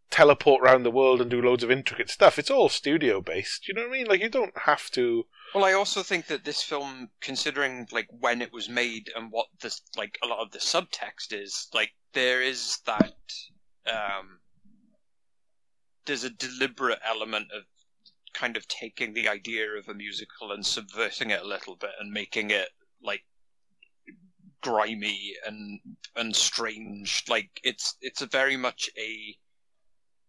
teleport around the world and do loads of intricate stuff. It's all studio based. You know what I mean? Like, you don't have to. Well, I also think that this film, considering like when it was made and what this like a lot of the subtext is, like there is that um, there's a deliberate element of kind of taking the idea of a musical and subverting it a little bit and making it like grimy and and strange. Like it's it's a very much a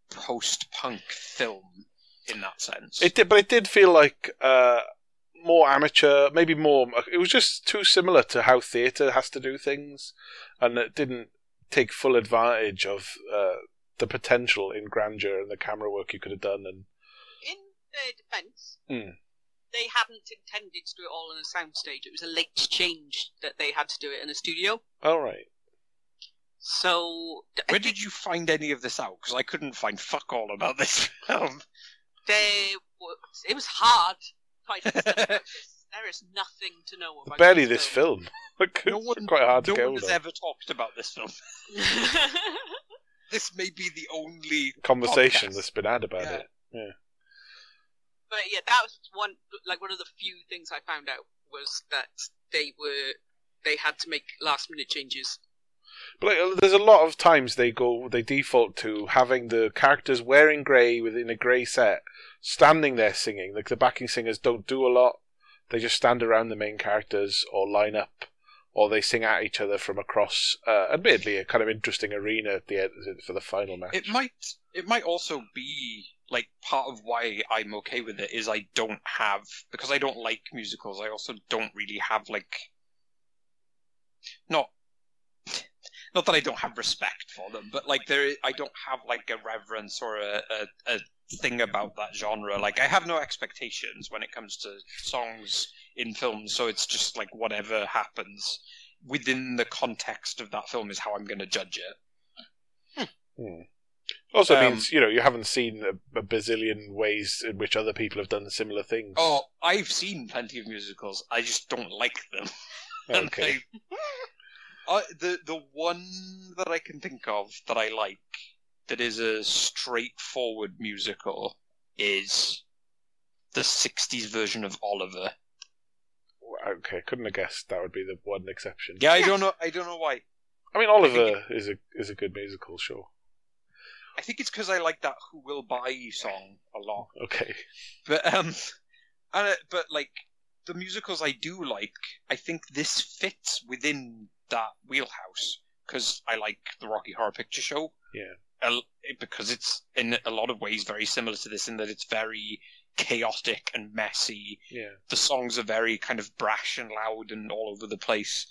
post-punk film in that sense. It did, but it did feel like uh, more amateur, maybe more. It was just too similar to how theatre has to do things, and it didn't take full advantage of uh, the potential in grandeur and the camera work you could have done. And In their defence, Hmm. They hadn't intended to do it all on a soundstage. It was a late change that they had to do it in a studio. all right, So th- I Where did you find any of this out? Because I couldn't find fuck all about this film. there was, it was hard finding stuff. There is nothing to know about barely this film. Like, No one, quite hard to no get one has ever talked about this film. This may be the only. Conversation podcast. that's been had about it. Yeah. it. But yeah, that was one like one of the few things I found out was that they were they had to make last minute changes. But like, there's a lot of times they go, they default to having the characters wearing grey within a grey set, standing there singing. Like the backing singers don't do a lot; they just stand around the main characters or line up, or they sing at each other from across, uh, admittedly, a kind of interesting arena at the end for the final match. It might it might also be like part of why I'm okay with it is I don't have because I don't like musicals. I also don't really have like not not that I don't have respect for them, but like there I don't have like a reverence or a, a, a thing about that genre. Like I have no expectations when it comes to songs in films, so it's just like whatever happens within the context of that film is how I'm going to judge it. Hmm. Also Um, means you know you haven't seen a, a bazillion ways in which other people have done similar things. Oh, I've seen plenty of musicals. I just don't like them. Okay. I- the the one that I can think of that I like that is a straightforward musical is the '60s version of Oliver. Okay, couldn't have guessed that would be the one exception. Yeah, I don't know. I don't know why. I mean Oliver is a is a good musical, sure. I think it's because I like that "Who Will Buy You" song a lot. Okay. But um, and, uh, but like the musicals I do like, I think this fits within that wheelhouse because I like the Rocky Horror Picture Show. Yeah. A- because it's in a lot of ways very similar to this in that it's very chaotic and messy. Yeah. The songs are very kind of brash and loud and all over the place.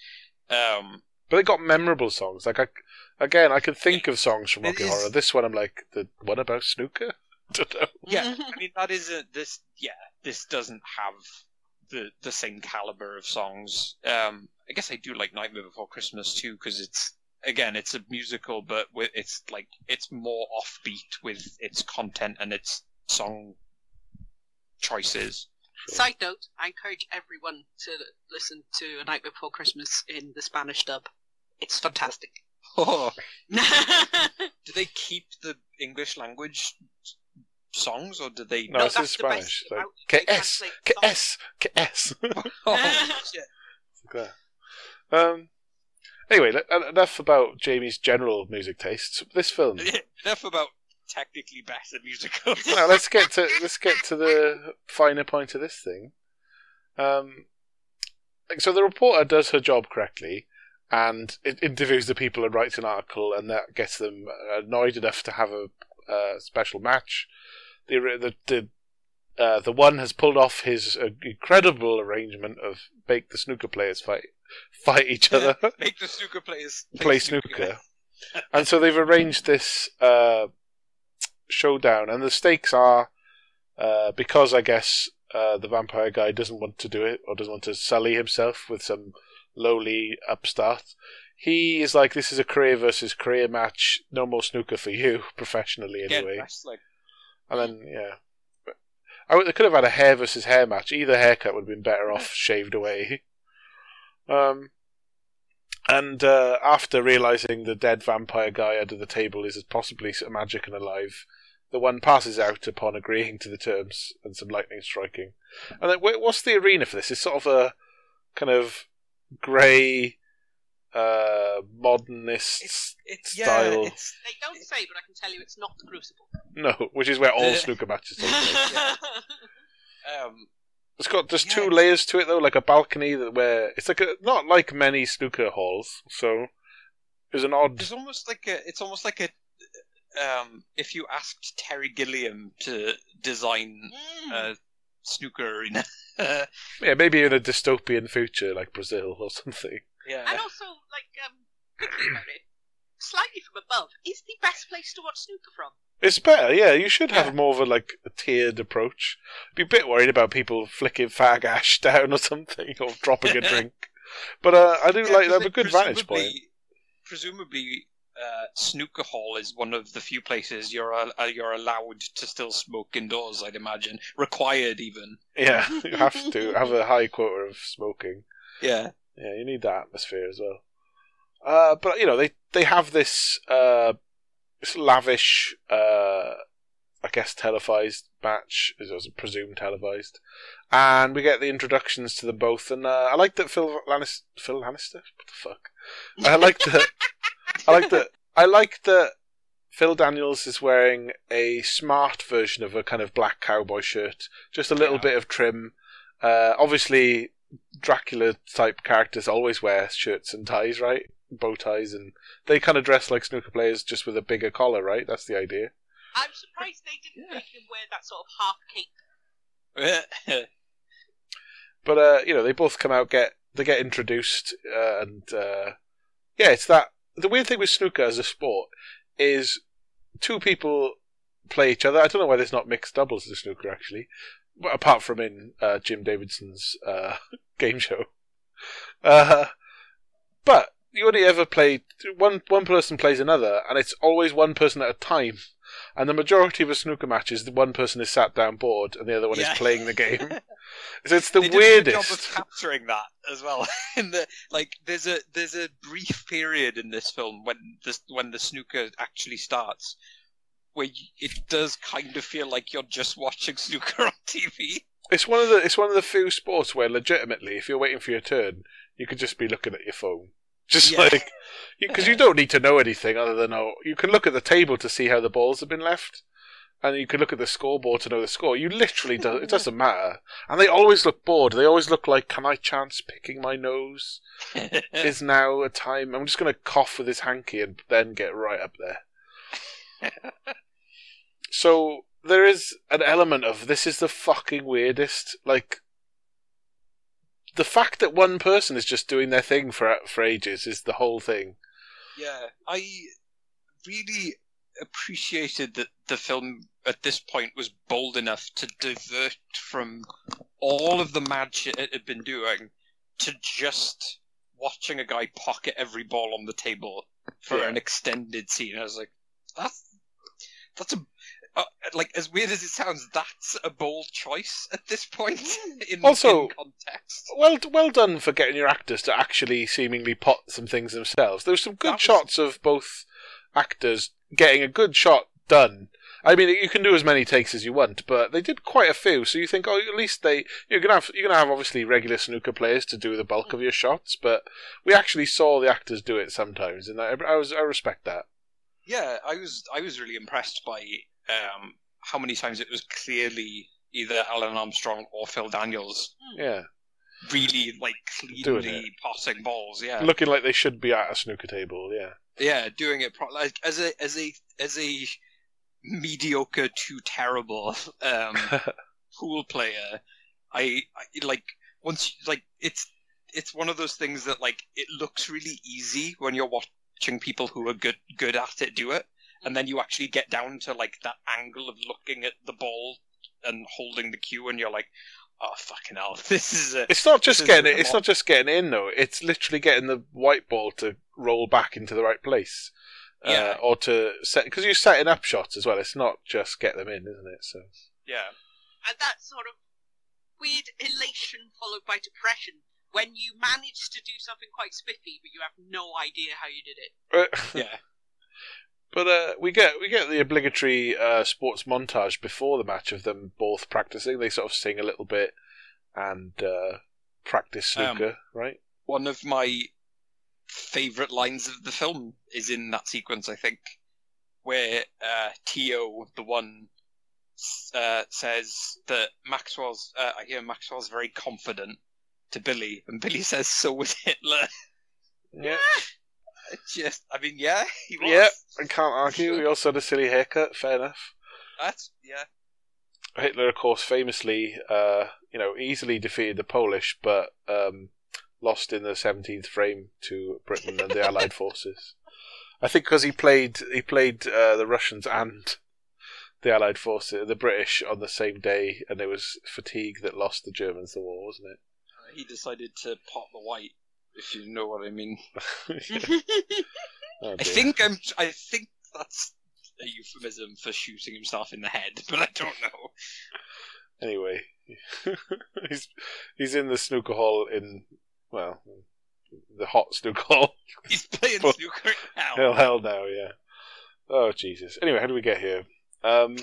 Um, But they got memorable songs. Like I, again, I can think of songs from It Rocky is- Horror. This one, I'm like, the one about snooker. Don't know. yeah, I mean that is a this. Yeah, this doesn't have the the same caliber of songs. Um, I guess I do like Nightmare Before Christmas too because it's again it's a musical, but with, it's like it's more offbeat with its content and its song choices. Side note: I encourage everyone to listen to A Night Before Christmas in the Spanish dub. It's fantastic. Oh, do they keep the English language songs or do they? No, it's in that's the best Spanish. thing Like, about- they KS, translate the songs. KS, KS. Oh, shit. Um. Anyway, enough about Jamie's general music tastes. This film. Enough about technically better musicals. now let's get to let's get to the finer point of this thing. Um, so the reporter does her job correctly, and it interviews the people and writes an article, and that gets them annoyed enough to have a, a special match. The the the uh, the one has pulled off his uh, incredible arrangement of make the snooker players fight fight each other Make the snooker players play snooker. and so they've arranged this uh, showdown, and the stakes are uh, because I guess uh, the vampire guy doesn't want to do it or doesn't want to sully himself with some lowly upstart. He is like, this is a career versus career match. No more snooker for you, professionally anyway. And then, yeah. I would, they could have had a hair versus hair match. Either haircut would have been better off shaved away. Um, and uh, after realizing the dead vampire guy under the table is possibly sort magic and alive, the one passes out upon agreeing to the terms and some lightning striking. And then, what's the arena for this? It's sort of a kind of grey, uh, modernist It's it's style. yeah. It's They don't say, but I can tell you it's not the Crucible. no, which is where all snooker matches take place. um It's got there's Yeah, two it's- layers to it though, like a balcony that where it's like a not like many snooker halls. So there's an odd. it's almost like a it's almost like a um if you asked Terry Gilliam to design Mm. a snooker arena. Yeah, maybe in a dystopian future like Brazil or something. yeah. And also, like, um, thinking about it, slightly from above is the best place to watch snooker from. It's better, yeah. You should have more of a like a tiered approach. Be a bit worried about people flicking fag ash down or something or dropping a drink. But uh, I do Yeah, like that. A good vantage point. presumably- uh, snooker hall is one of the few places you're uh, you're allowed to still smoke indoors. I'd imagine required even. Yeah, you have to have a high quota of smoking. Yeah. Yeah, you need that atmosphere as well. Uh, but you know, they they have this uh, this lavish, uh, I guess, televised match, as was presumed televised, and we get the introductions to them both. And uh, I like that Phil Lannister, Phil Lannister, what the fuck? I like that. I like that. I like that. Phil Daniels is wearing a smart version of a kind of black cowboy shirt, just a little Yeah. bit of trim. Uh, obviously, Dracula type characters always wear shirts and ties, right? Bow ties, and they kind of dress like snooker players, just with a bigger collar, right? That's the idea. I'm surprised they didn't make him wear that sort of half cape. But uh, you know, they both come out get they get introduced, uh, and uh, yeah, it's that. The weird thing with snooker as a sport is two people play each other. I don't know why there's not mixed doubles in snooker actually, but apart from in uh, Jim Davidson's uh, game show. Uh, but you only ever play one. One person plays another, and it's always one person at a time. And the majority of a snooker matches, the one person is sat down bored, and the other one Yeah. is playing the game. so it's the they did a job of capturing that as well. In the like, there's a there's a brief period in this film when the when the snooker actually starts, where you, it does kind of feel like you're just watching snooker on TV. It's one of the it's one of the few sports where legitimately, if you're waiting for your turn, you could just be looking at your phone, just Yeah. like because you don't need to know anything other than oh, you can look at the table to see how the balls have been left, and you can look at the scoreboard to know the score. You literally do it doesn't matter, and they always look bored. They always look like, can I chance picking my nose? Is now a time? I'm just going to cough with this hanky and then get right up there. so there is an element of this is the fucking weirdest. Like the fact that one person is just doing their thing for for ages is the whole thing. Yeah, I really appreciated that the film at this point was bold enough to divert from all of the mad shit it had been doing to just watching a guy pocket every ball on the table for Yeah. an extended scene. I was like, that's that's a uh, like as weird as it sounds, that's a bold choice at this point in, Also- in context. Well, well done for getting your actors to actually seemingly pot some things themselves. There were some good was- shots of both actors getting a good shot done. I mean, you can do as many takes as you want, but they did quite a few. So you think, oh, at least they you're gonna have you're gonna have obviously regular snooker players to do the bulk of your shots, but we actually saw the actors do it sometimes, and I, I was I respect that. Yeah, I was I was really impressed by um, how many times it was clearly either Alun Armstrong or Phil Daniels Yeah, really like cleanly passing balls. Yeah, looking like they should be at a snooker table. Yeah, yeah, doing it pro- like as a as a as a mediocre to terrible um, pool player. I, I like once like it's it's one of those things that like it looks really easy when you're watching people who are good good at it do it, and then you actually get down to like that angle of looking at the ball and holding the cue, and you're like, oh fucking hell, this is a it's not just getting a it. It's not just getting in though. It's literally getting the white ball to roll back into the right place. Yeah. Uh, or to set because you're setting up shots as well. It's not just get them in, isn't it? So yeah. And that sort of weird elation followed by depression when you manage to do something quite spiffy, but you have no idea how you did it. Uh, Yeah. But uh, we get we get the obligatory uh, sports montage before the match of them both practicing. They sort of sing a little bit and uh, practice Um, right? one of my favorite lines of the film is in that sequence, I think, where uh, Tio, the one, uh, says that Maxwell's. Uh, I hear Maxwell's very confident to Billy, and Billy says, "So was Hitler." Yeah, Just, I mean, yeah, he was. yeah. I can't argue. He also had a silly haircut. Fair enough. That's yeah. Hitler, of course, famously, uh, you know, easily defeated the Polish, but um, lost in the 17th frame to Britain and the Allied forces. I think because he played he played uh, the Russians and the Allied forces, the British, on the same day, and it was fatigue that lost the Germans the war, wasn't it? He decided to pop the white, if you know what I mean. Oh, I think I'm. I think that's a euphemism for shooting himself in the head, but I don't know. Anyway, he's he's in the snooker hall in well, the hot snooker hall. He's playing Well, snooker now. Hell, hell no, yeah. Oh Jesus. Anyway, how do we get here? Um.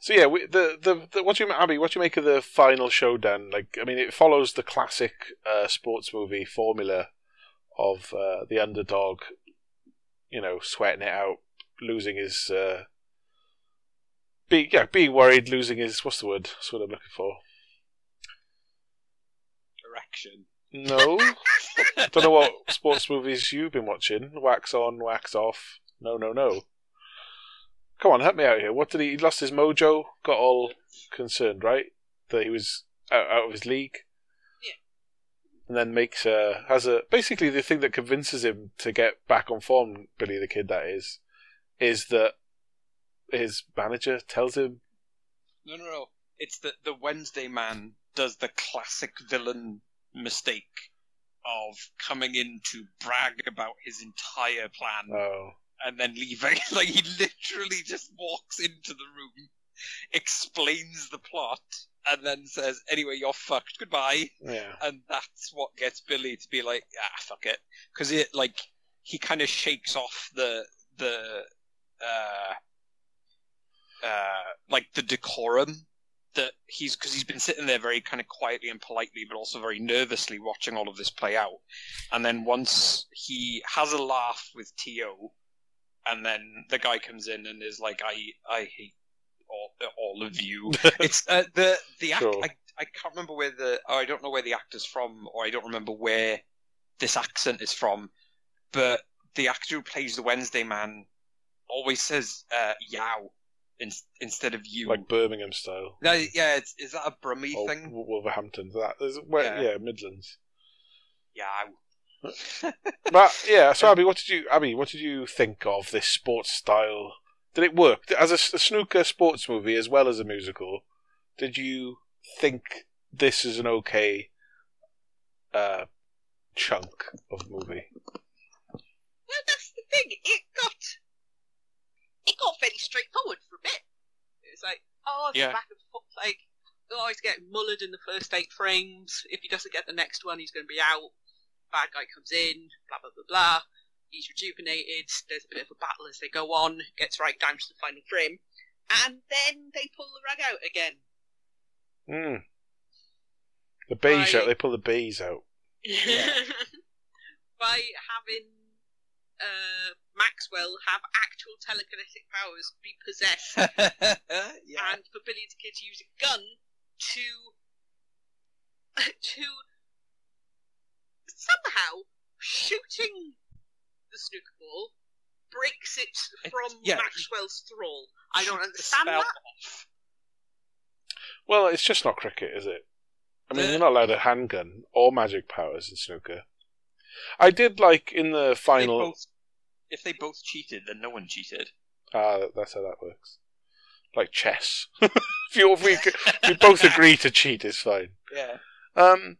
So yeah, we, the, the the what do you Abby? What do you make of the final showdown? Like, I mean, it follows the classic uh, sports movie formula of uh, the underdog, you know, sweating it out, losing his, uh, be yeah, being worried, losing his what's the word? That's what I'm looking for. direction. No. Don't know what sports movies you've been watching. Wax on, wax off. No, no, no. Come on, help me out here. What did he? He lost his mojo. Got all concerned, right? That he was out, out of his league. Yeah. And then makes a has a basically the thing that convinces him to get back on form. Billy the Kid, that is, is that his manager tells him No, no, no. It's that the Wednesday man does the classic villain mistake of coming in to brag about his entire plan Oh, and then leaving. like he literally just walks into the room, explains the plot, and then says, "Anyway, you're fucked. Goodbye." yeah. And that's what gets Billy to be like, "Ah, fuck it," because it like he kind of shakes off the the uh uh like the decorum that he's because he's been sitting there very kind of quietly and politely, but also very nervously watching all of this play out. And then once he has a laugh with To, and then the guy comes in and is like, "I I hate all all of you." it's uh, the the act. Sure. I, I can't remember where the oh, I don't know where the actor's from, or I don't remember where this accent is from. But the actor who plays the Wednesday man always says uh, "yow" in, instead of "you." like Birmingham style. No, yeah, it's, is that a Brummie Or thing? Wolverhampton. That is where, Yeah. yeah. Midlands. Yow. But yeah, so Abby, what did you Abby? What did you think of this sports style? Did it work as a snooker sports movie as well as a musical? Did you think this is an okay uh, chunk of movie? Well, that's the thing. It got it got very straightforward for a bit. It was like, oh, it's Yeah. back and forth. Like, oh, he's getting mullered in the first eight frames. If he doesn't get the next one, he's going to be out. Bad guy comes in. Blah blah blah blah. He's rejuvenated. There's a bit of a battle as they go on. Gets right down to the final frame, and then they pull the rug out again. Mm. The bees I- out. They pull the bees out. By having uh, Maxwell have actual telekinetic powers, be possessed, yeah. and for Billy the Kid to use a gun to to somehow shooting the snooker ball breaks it It- from yeah, Maxwell's thrall. I don't understand spell that. off. Well, it's just not cricket, is it? I mean, you're not allowed a handgun or magic powers in snooker. I did like in the They final. both, if they both cheated, then no one cheated. Ah, that- that's how that works. Like chess. if, you, if, we, if we both agree to cheat, it's fine. Yeah. Um,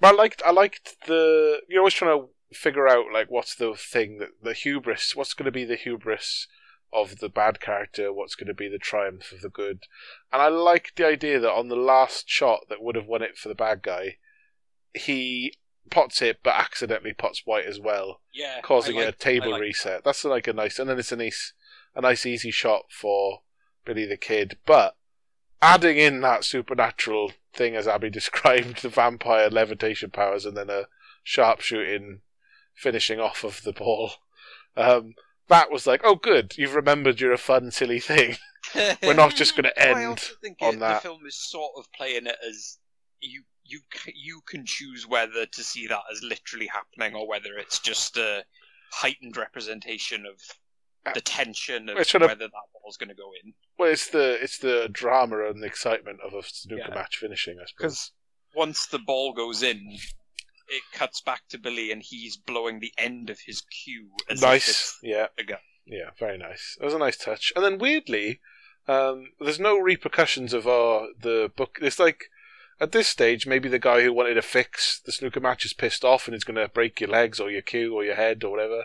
but I liked, I liked the. You're always trying to figure out like what's the thing that the hubris. What's going to be the hubris of the bad character? What's going to be the triumph of the good? And I liked the idea that on the last shot that would have won it for the bad guy, he pots it but accidentally pots white as well Yeah. causing I a like- table like reset. That's like a nice, and then it's a nice, a nice easy shot for Billy the Kid. But adding in that supernatural thing, as Abby described, the vampire levitation powers, and then a sharpshooting finishing off of the ball. Um, that was like, oh, good, you've remembered you're a fun, silly thing. We're not just going to Well, I end. also think on it, that. the film is sort of playing it as you you you can choose whether to see that as literally happening or whether it's just a heightened representation of the tension of It's sort of- whether that ball's going to go in. Well, it's the it's the drama and the excitement of a snooker Yeah. match finishing, I suppose. Because once the ball goes in, it cuts back to Billy and he's blowing the end of his cue as Nice, yeah. a. Yeah, very nice. It was a nice touch. And then weirdly, um, there's no repercussions of uh, the book. It's like at this stage, maybe the guy who wanted to fix the snooker match is pissed off and is going to break your legs or your cue or your head or whatever.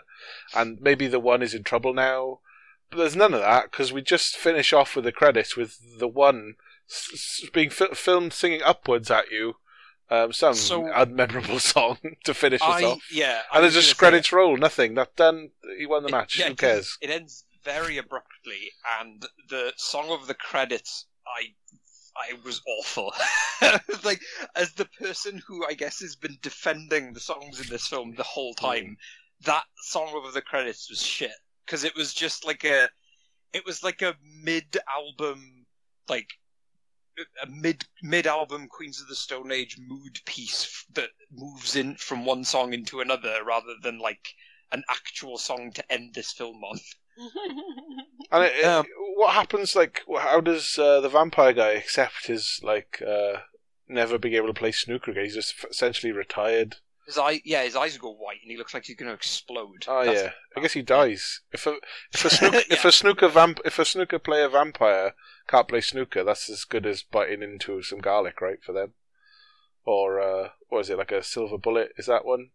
And maybe the one is in trouble now. But there's none of that because we just finish off with the credits with the one s- s- being fi- filmed singing upwards at you. Um, some So- unmemorable song to finish us I, off. yeah, I And there's was just credits roll, nothing. That done. He won the It- match. yeah, Who cares? It ends very abruptly, and the song of the credits, I, I was awful. like as the person who I guess has been defending the songs in this film the whole Mm. time, that song over the credits was shit because it was just like a, it was like a mid-album like a mid mid album Queens of the Stone Age mood piece that moves in from one song into another rather than like an actual song to end this film on. And it, it- Um, what happens? Like, how does uh, the vampire guy accept his like uh, never being able to play snooker again? He's just essentially retired. His eye, yeah, his eyes go white and he looks like he's going to explode. Oh That's- yeah, I guess he dies. If a if a snooker if a snooker vamp if a snooker player vampire can't play snooker, that's as good as biting into some garlic, right? For them, or uh, what is it like a silver bullet? Is that one?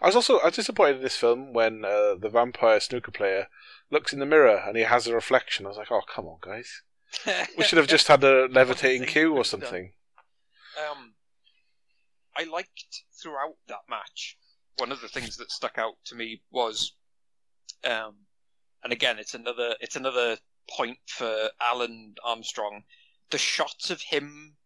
I was also I was disappointed in this film when uh, the vampire snooker player looks in the mirror and he has a reflection. I was like, oh come on, guys, we should have just had a levitating cue or something. Um, I liked throughout that match. One of the things that stuck out to me was, um, and again, it's another it's another point for Alun Armstrong. The shots of him,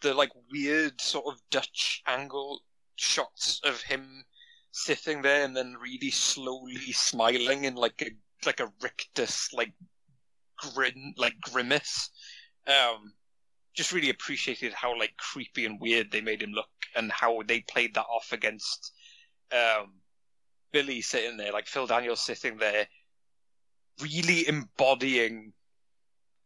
the like weird sort of Dutch angle shots of him sitting there and then really slowly smiling in like a like a rictus like grin like grimace. Um, just really appreciated how like creepy and weird they made him look and how they played that off against um, Billy sitting there, like Phil Daniels sitting there, really embodying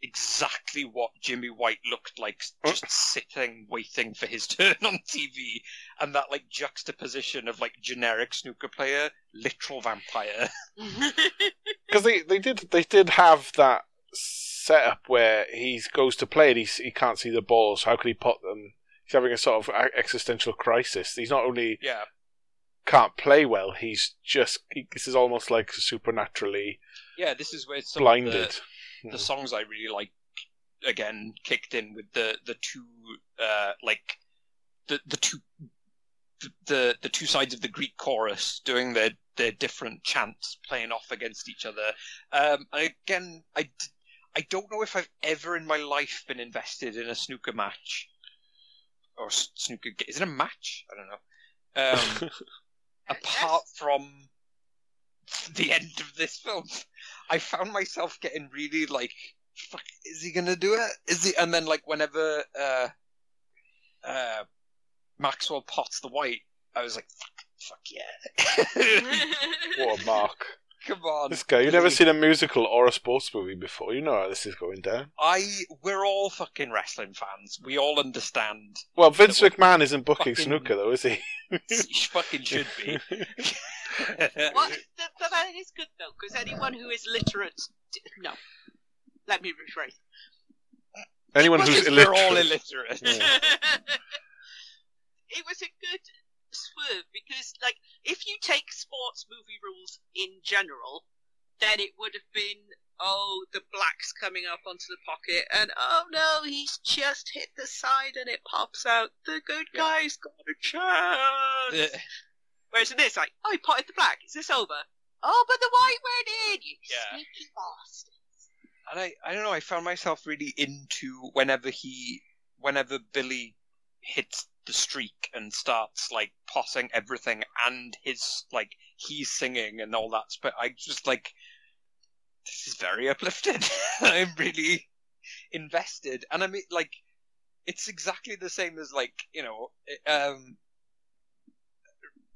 exactly what Jimmy White looked like, just sitting waiting for his turn on TV, and that like juxtaposition of like generic snooker player, literal vampire. because they, they did they did have that setup where he goes to play and he he can't see the balls. How can he put them? He's having a sort of existential crisis. He's not only Yeah, can't play well, he's just he, this is almost like supernaturally yeah. This is where some of blinded. The, the songs I really like again kicked in with the the two uh like the the two the, the two sides of the Greek chorus doing their their different chants playing off against each other. Um, again, I don't know if I've ever in my life been invested in a snooker match or snooker. Is it a match? I don't know. Um, apart from the end of this film, I found myself getting really like, "Fuck, is he gonna do it? Is he?" And then like whenever uh, uh, Maxwell pots the white, I was like, "Fuck, fuck yeah!" what a mark! Come on, This guy, you've never seen a musical or a sports movie before. You know how this is going down. I we're all fucking wrestling fans. We all understand. Well, Vince That McMahon isn't booking fucking- snooker though, is he? You fucking should be. what? That, that- that is good though, because anyone who is literate. No. Let me rephrase. Anyone who's illiterate. We're all illiterate. Yeah. it was a good swerve because, like, if you take sports movie rules in general, then it would have been, oh, the black's coming up onto the pocket, and oh no, he's just hit the side and it pops out. The good Yeah. guy's got a chance. The- Whereas in this, like, oh, he potted the black. Is this over? Oh, but the white went in. You Yeah. sneaky bastard. and I, I don't know. I found myself really into whenever he, whenever Billy hits the streak and starts like potting everything, and his like he's singing and all that. But I just like this is very uplifted. I'm really invested, and I mean like it's exactly the same as like you know um.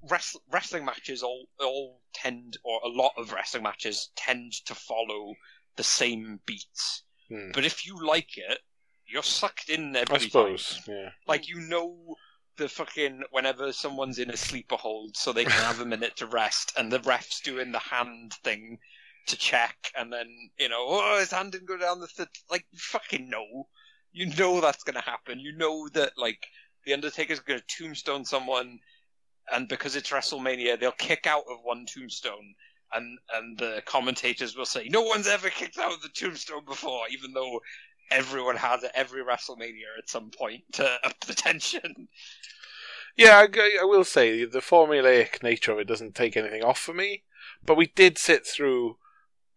Wrestling, wrestling matches all all tend, or a lot of wrestling matches tend to follow the same beats. Hmm. But if you like it, you're sucked in every I suppose. time. Yeah. Like you know the fucking whenever someone's in a sleeper hold, so they can have a minute to rest, and the ref's doing the hand thing to check, and then you know, oh, his hand didn't go down the th-. like you fucking know, you know that's gonna happen. You know that like the Undertaker's gonna tombstone someone, and because it's WrestleMania, they'll kick out of one tombstone. And and the commentators will say, no one's ever kicked out of the tombstone before, even though everyone has at every WrestleMania at some point to up the tension. Yeah, I, I will say the formulaic nature of it doesn't take anything off for me. But we did sit through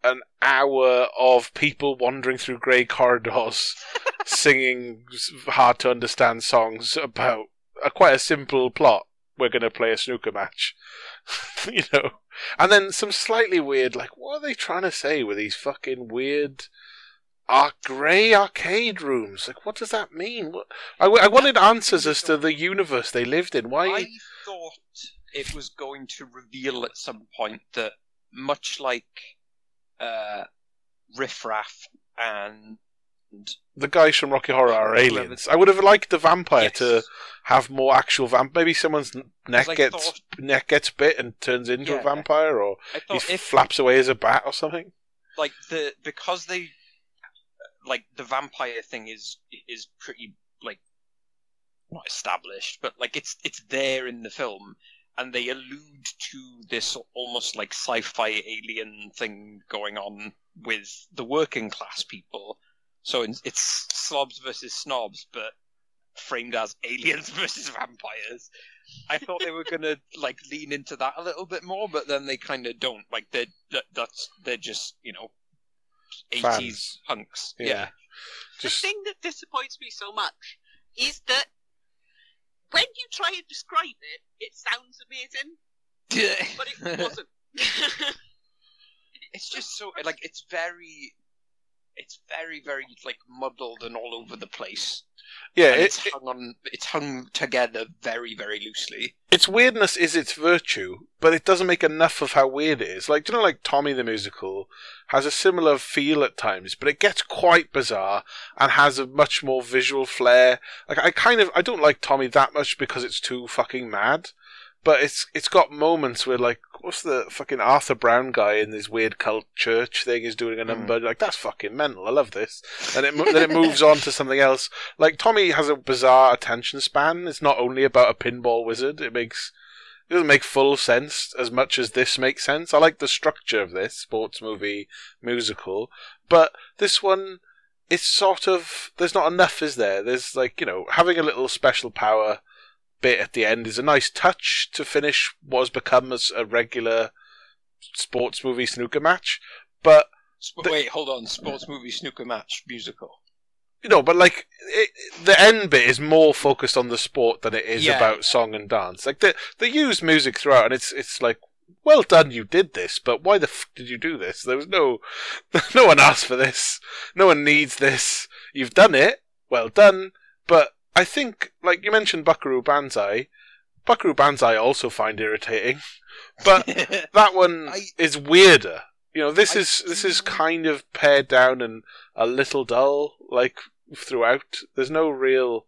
an hour of people wandering through grey corridors, singing hard to understand songs about a quite a simple plot. We're going to play a snooker match, you know, and then some slightly weird, like, what are they trying to say with these fucking weird are grey arcade rooms. Like, what does that mean? What, I, I wanted answers as to the universe they lived in. Why? I thought it was going to reveal at some point that, much like uh, Riff Raff and the guys from Rocky Horror are aliens. I would have liked the vampire Yes. to have more actual vamp. Maybe someone's neck gets thought- neck gets bit and turns into a vampire, or he if flaps away as a bat or something. like the because they like the vampire thing is is pretty like not established, but like it's it's there in the film, and they allude to this almost like sci-fi alien thing going on with the working class people. So it's- slobs versus snobs, but framed as aliens versus vampires. I thought they were gonna like lean into that a little bit more, but then they kind of don't. Like they that, that's they're just you know eighties Fans. punks. Yeah. Yeah. Just The thing that disappoints me so much is that when you try and describe it, it sounds amazing, but it wasn't. it's just so like it's very, it's very very like muddled and all over the place. yeah, it, it's hung on, it's hung together very very loosely. its weirdness is its virtue, but it doesn't make enough of how weird it is. Like, do you know, like Tommy the musical has a similar feel at times, but it gets quite bizarre and has a much more visual flair. Like, I kind of I don't like Tommy that much because it's too fucking mad. But it's it's got moments where like what's the fucking Arthur Brown guy in this weird cult church thing is doing a number hmm. like that's fucking mental. I love this, and it then it moves on to something else. Like Tommy has a bizarre attention span. It's not only about a pinball wizard. It makes it doesn't make full sense as much as this makes sense. I like the structure of this sports movie musical, but this one it's sort of there's not enough, is there? There's like you know having a little special power bit at the end is a nice touch to finish what has become as a regular sports movie snooker match, but Sp- The- wait, hold on. Sports movie snooker match musical. you know, but like it, the end bit is more focused on the sport than it is Yeah. about song and dance. Like they they use music throughout, and it's it's like, well done, you did this, but why the f did you do this? There was no, no one asked for this. No one needs this. You've done it. Well done. But I think, like you mentioned, Buckaroo Banzai. Buckaroo Banzai I also find irritating, but that one I- is weirder. You know, this I is this is kind of pared down and a little dull, like throughout. There's no real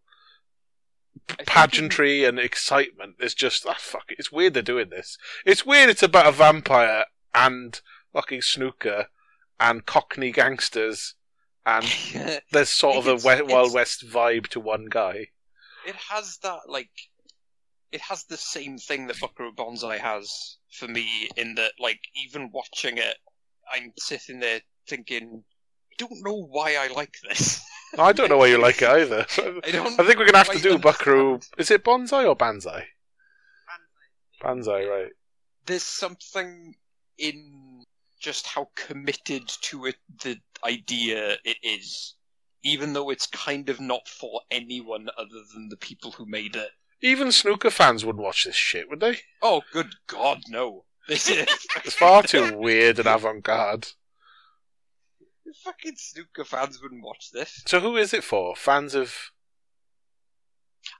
I think pageantry and excitement. It's just ah, fuck it. It's weird they're doing this. It's weird. It's about a vampire and fucking snooker and Cockney gangsters, and there's sort of a It's- we- Wild West vibe to one guy. it has that like it has the same thing that Buckaroo Banzai has for me in that like even watching it I'm sitting there thinking I don't know why I like this. I don't know why you like it either. I don't I think we're gonna have to quite do Buckaroo. understand. Is it bonsai or banzai? Banzai, right? There's something in just how committed to it the idea it is. Even though it's kind of not for anyone other than the people who made it. Even snooker fans wouldn't watch this shit, would they? Oh, good God, no! This is It's far too weird and avant-garde. fucking snooker fans wouldn't watch this. So who is it for? Fans of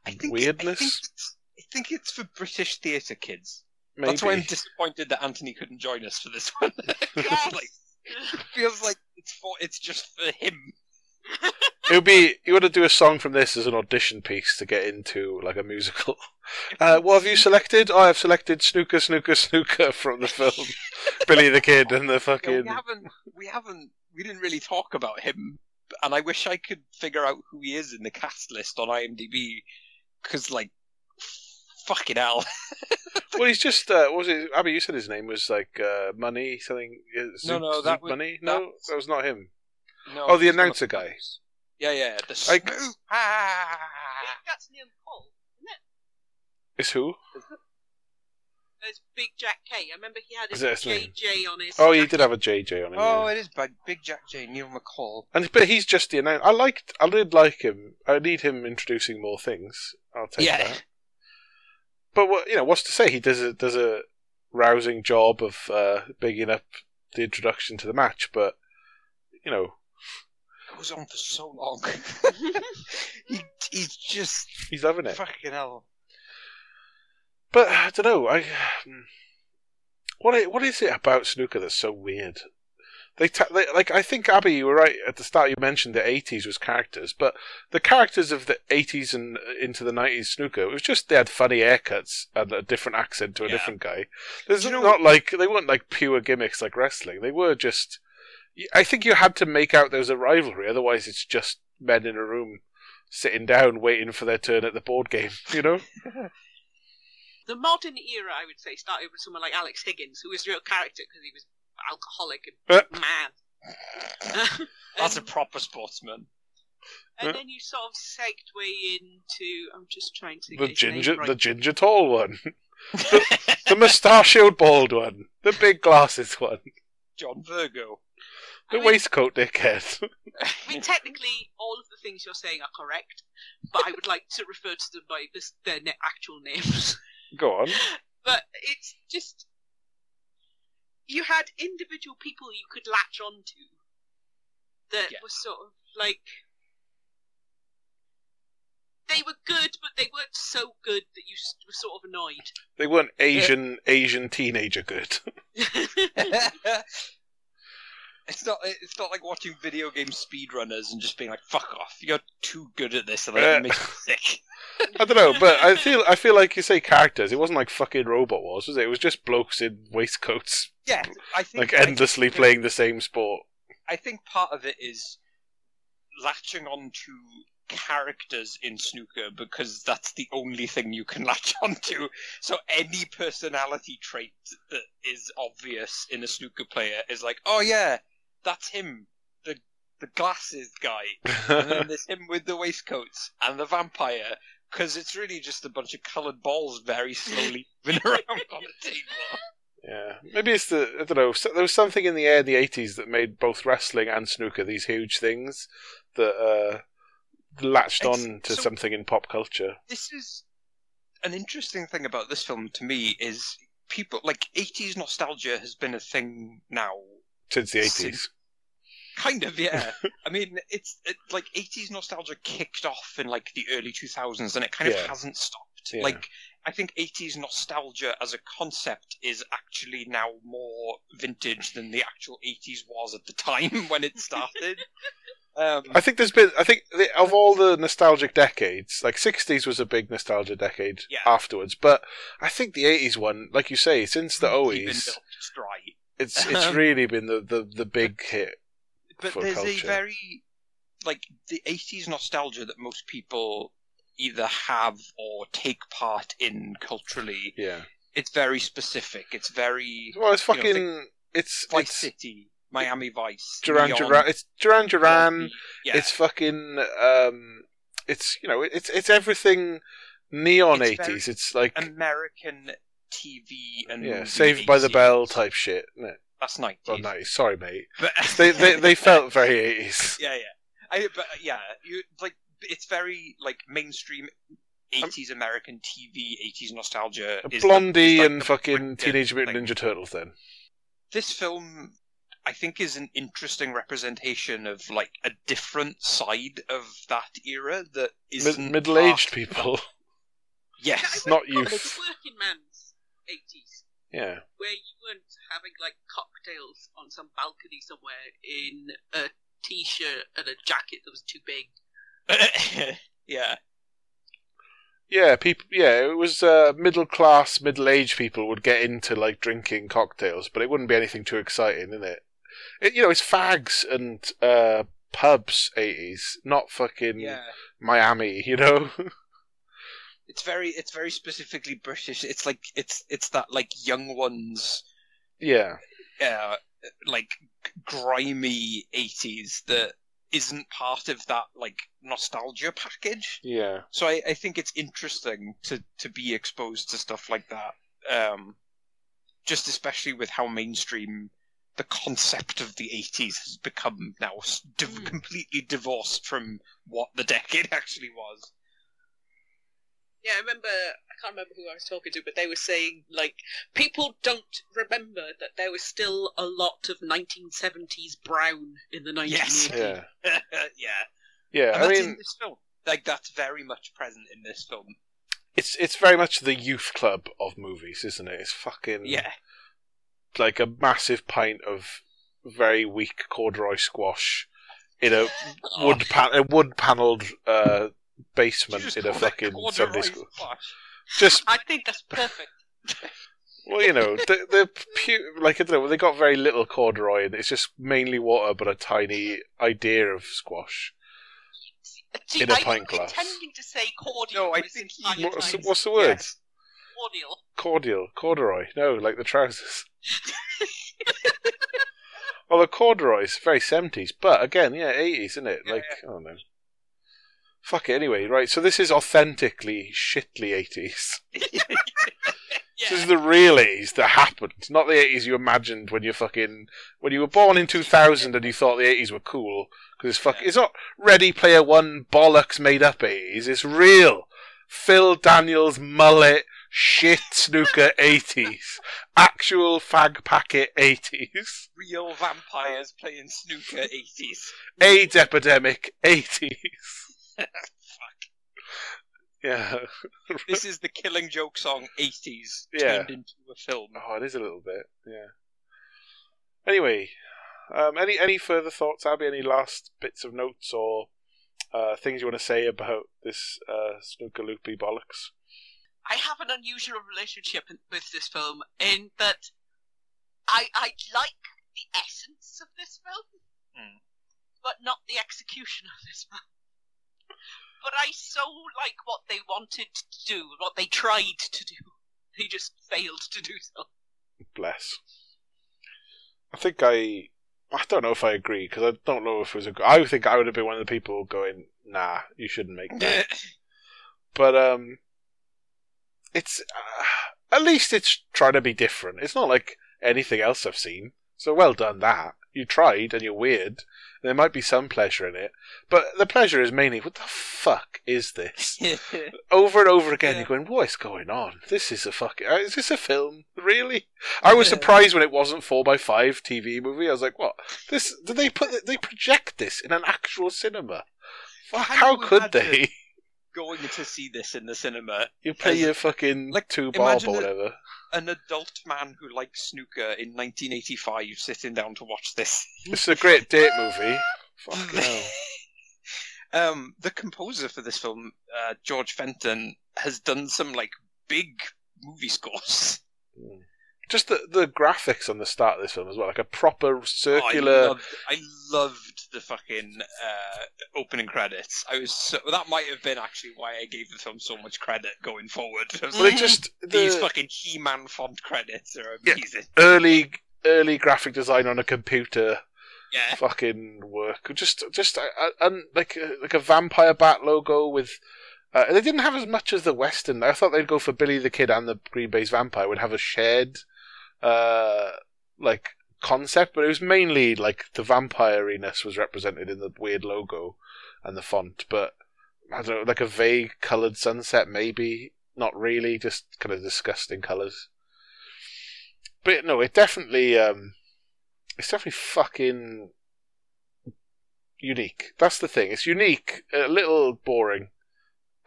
I think Weirdness? I think, it's, I think it's for British theatre kids. maybe? That's why I'm disappointed that Anthony couldn't join us for this one. Yes. like, it feels like it's for it's just for him. It would be you want to do a song from this as an audition piece to get into like a musical. Uh, what have you selected? I have selected Snooker, Snooker, Snooker from the film Billy the Kid and the Yeah, fucking. we haven't we haven't we didn't really talk about him, and I wish I could figure out who he is in the cast list on IMDb, because like, fucking hell. Well, he's just. Uh, what was it? Abby, you said his name was like uh, Money something. uh, No, Zoot- no, that Zoot was- Money. No, that's- that was not him. No, Oh, the he's one announcer guy. those. Yeah, yeah, the Like- smooth- ah. That's Neil Paul. isn't it? Is who? There's Big Jack K. I remember he had Is his name? JJ on his. Oh, he did have a JJ on him. Oh, yeah. it is Big, Big Jack J. Neil McCall. And but he's just the announcer. I liked. I did like him. I need him introducing more things. I'll take Yeah. that. But what you know, what's to say? He does a does a rousing job of uh, bigging up the introduction to the match. But you know, it goes on for so long. he, he's just He's loving it. fucking hell. But I don't know. I what what is it about snooker that's so weird? They, ta- they like I think Abby, you were right at the start. You mentioned the '80s was characters, but the characters of the '80s and uh, into the '90s snooker it was just they had funny haircuts and a different accent to a Yeah. different guy. There's You know- not like they weren't like pure gimmicks like wrestling. They were just. I think you had to make out there was a rivalry, otherwise it's just men in a room sitting down waiting for their turn at the board game. You know. The modern era, I would say, started with someone like Alex Higgins, who was a real character because he was alcoholic Uh. and mad. That's a proper sportsman. and uh. then you sort of segue into. I'm just trying to the get ginger, right. the ginger tall one, the mustachioed bald one, the big glasses one, John Virgo. the I mean- waistcoat dickhead. I mean, technically, all of the things you're saying are correct, but I would like to refer to them by this, their actual names. Go on. But it's just you had individual people you could latch onto that Yeah. were sort of like they were good, but they weren't so good that you were sort of annoyed. They weren't Asian Asian teenager good. it's not. It's not like watching video game speedrunners and just being like, "Fuck off! You're too good at this, and that Uh. makes me sick." I don't know, but I feel I feel like you say characters. It wasn't like fucking Robot Wars, was it? It was just blokes in waistcoats, Yeah, I think like endlessly think- playing the same sport. I think part of it is latching on to characters in snooker because that's the only thing you can latch onto. So any personality trait that is obvious in a snooker player is like, oh yeah, that's him, the the glasses guy, and then there's him with the waistcoats and the vampire. Because it's really just a bunch of coloured balls very slowly moving around on a table. Yeah, maybe it's the I don't know. So, there was something in the air in the eighties that made both wrestling and snooker these huge things that uh, latched Ex- on to so- something in pop culture. this is an interesting thing about this film to me is people like 80s nostalgia has been a thing now Since the eighties, kind of yeah i mean it's it, like 80s nostalgia kicked off in like the early 2000s and it kind Yeah. of hasn't stopped Yeah. like i think 80s nostalgia as a concept is actually now more vintage than the actual 80s was at the time when it started um, I think there's been. I think the, of all the nostalgic decades, like sixties was a big nostalgia decade Yeah. afterwards. But I think the eighties one, like you say, since the really been O's, built dry it's it's Um, really been the, the, the big hit. But there's a very like the 80s nostalgia that most people either have or take part in culturally Yeah. it's very specific it's very Well, it's You know, fucking. it's vice it's city miami vice Duran Duran. It's Duran Duran. Yeah It's fucking. Um, it's you know it's it's everything neon It's eighties. very It's like american tv and yeah, Saved by the Bell type shit. Isn't it? That's 90s Oh, nice. Sorry, mate. but They they they felt very eighties. yeah yeah I, but uh, yeah you like it's very like mainstream um, 80s American TV, 80s nostalgia. is the- Blondie is like and the fucking Teenage Mutant thing. Ninja Turtles. Then this film I think is an interesting representation of like a different side of that era that Mid- isn't middle-aged people. Yes, I not wouldn't call youth. working man's 80s, Yeah. where you weren't having like cocktails on some balcony somewhere in a t-shirt and a jacket that was too big. yeah, Yeah, people. Yeah, it was uh, middle class, middle aged people would get into like drinking cocktails, but it wouldn't be anything too exciting, in it? it you know, it's fags and uh, pubs. Eighties, not fucking yeah. Miami. You know. It's very, it's very specifically British. It's like it's it's that like young ones, yeah. uh, like grimy eighties that isn't part of that like nostalgia package. Yeah. So I, I think it's interesting to, to be exposed to stuff like that. Um, just especially with how mainstream the concept of the 80s has become now, div- Mm. completely divorced from what the decade actually was. Yeah, I remember. I can't remember who I was talking to, but they were saying like people don't remember that there was still a lot of 1970s brown in the 1980s. Yes. Yeah, yeah. yeah. And I that's mean, in this film. Like that's very much present in this film. it's it's very much the youth club of movies, isn't it? It's fucking Yeah. like a massive pint of very weak corduroy squash in a Oh. wood pan- a wood panelled uh, You basement in a fucking Sunday school. squash. Just I think that's perfect. well, you know, the the pu- like I don't know, they got very little corduroy, and it's just mainly water, but a tiny idea of squash. See, In a I'm pint glass. intending to say cordial. No, I think he- entire What's the, what's the word? Yes. cordial. Cordial, corduroy. No, like the trousers. well, the corduroy's very seventies, but again, yeah, eighties, isn't it? Yeah, Like I don't know. Fuck it. Anyway, right. So this is authentically shitly eighties. This is the real 80s that happened, not the 80s you imagined when you fucking when you were born in 2000 and you thought the 80s were cool because it's fuck. Yeah. It's not Ready Player One bollocks made up 80s. It's real. Phil Daniels mullet shit snooker 80s, actual fag packet 80s, Real vampires playing snooker 80s. AIDS epidemic 80s. Yeah. This is the Killing Joke song 80s Yeah. turned into a film. Oh, it is a little bit. Yeah. Anyway, um, any any further thoughts, Abby? Any last bits of notes or uh, things you want to say about this uh, snooker loopy bollocks? I have an unusual relationship in- with this film in that I I like the essence of this film, Hmm. but not the execution of this film. But I so like what they wanted to do, what they tried to do. They just failed to do so. Bless. I think I. I don't know if I agree because I don't know if it was a. I think I would have been one of the people going, "Nah, you shouldn't make that." but um, it's uh, at least it's trying to be different. It's not like anything else I've seen. So well done that you tried and you're weird. There might be some pleasure in it, but the pleasure is mainly what the fuck is this? Over and over again, Yeah. you're going, what is going on? This is a fucking. uh, Is this a film? Really? I was surprised when it wasn't four x five TV movie. I was like, what? This? Did they put? They project this in an actual cinema? Fuck! Can How could imagine they? Going to see this in the cinema, You play As- your fucking like, two bob or whatever. an adult man who likes snooker in 1985 sitting down to watch this. This is a great date movie. Fucking hell. um, the composer for this film, uh, George Fenton, has done some like big movie scores. Mm. Just the the graphics on the start of this film as well, like a proper Oh, I, circular. loved, I loved the fucking uh, opening credits. I was so, that might have been actually why I gave the film so much credit going forward. Well, like, just These fucking He-Man font credits are Yeah. amazing. early early graphic design on a computer. Yeah. fucking work. Just, just, uh, uh, and like, uh, like a vampire bat logo with. Uh, they didn't have as much as the Western. I thought they'd go for Billy the Kid and the Green Baize Vampire would have a shared, uh, like concept, but it was mainly like the vampireiness was represented in the weird logo and the font. But I don't know, like a vague coloured sunset, maybe not really, just kind of disgusting colours. But no, it definitely. Um, it's definitely fucking unique. That's the thing. It's unique, a little boring,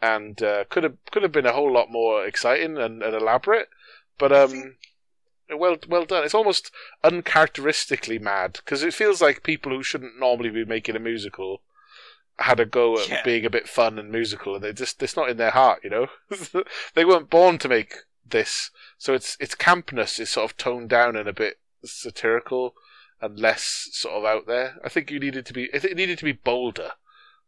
and uh, could have could have been a whole lot more exciting and, and elaborate. But um, well well done. It's almost uncharacteristically mad because it feels like people who shouldn't normally be making a musical had a go at Yeah. being a bit fun and musical, and they just it's not in their heart, you know. they weren't born to make this, so it's its campness is sort of toned down and a bit satirical and less sort of out there. I think you needed to be. It needed to be bolder.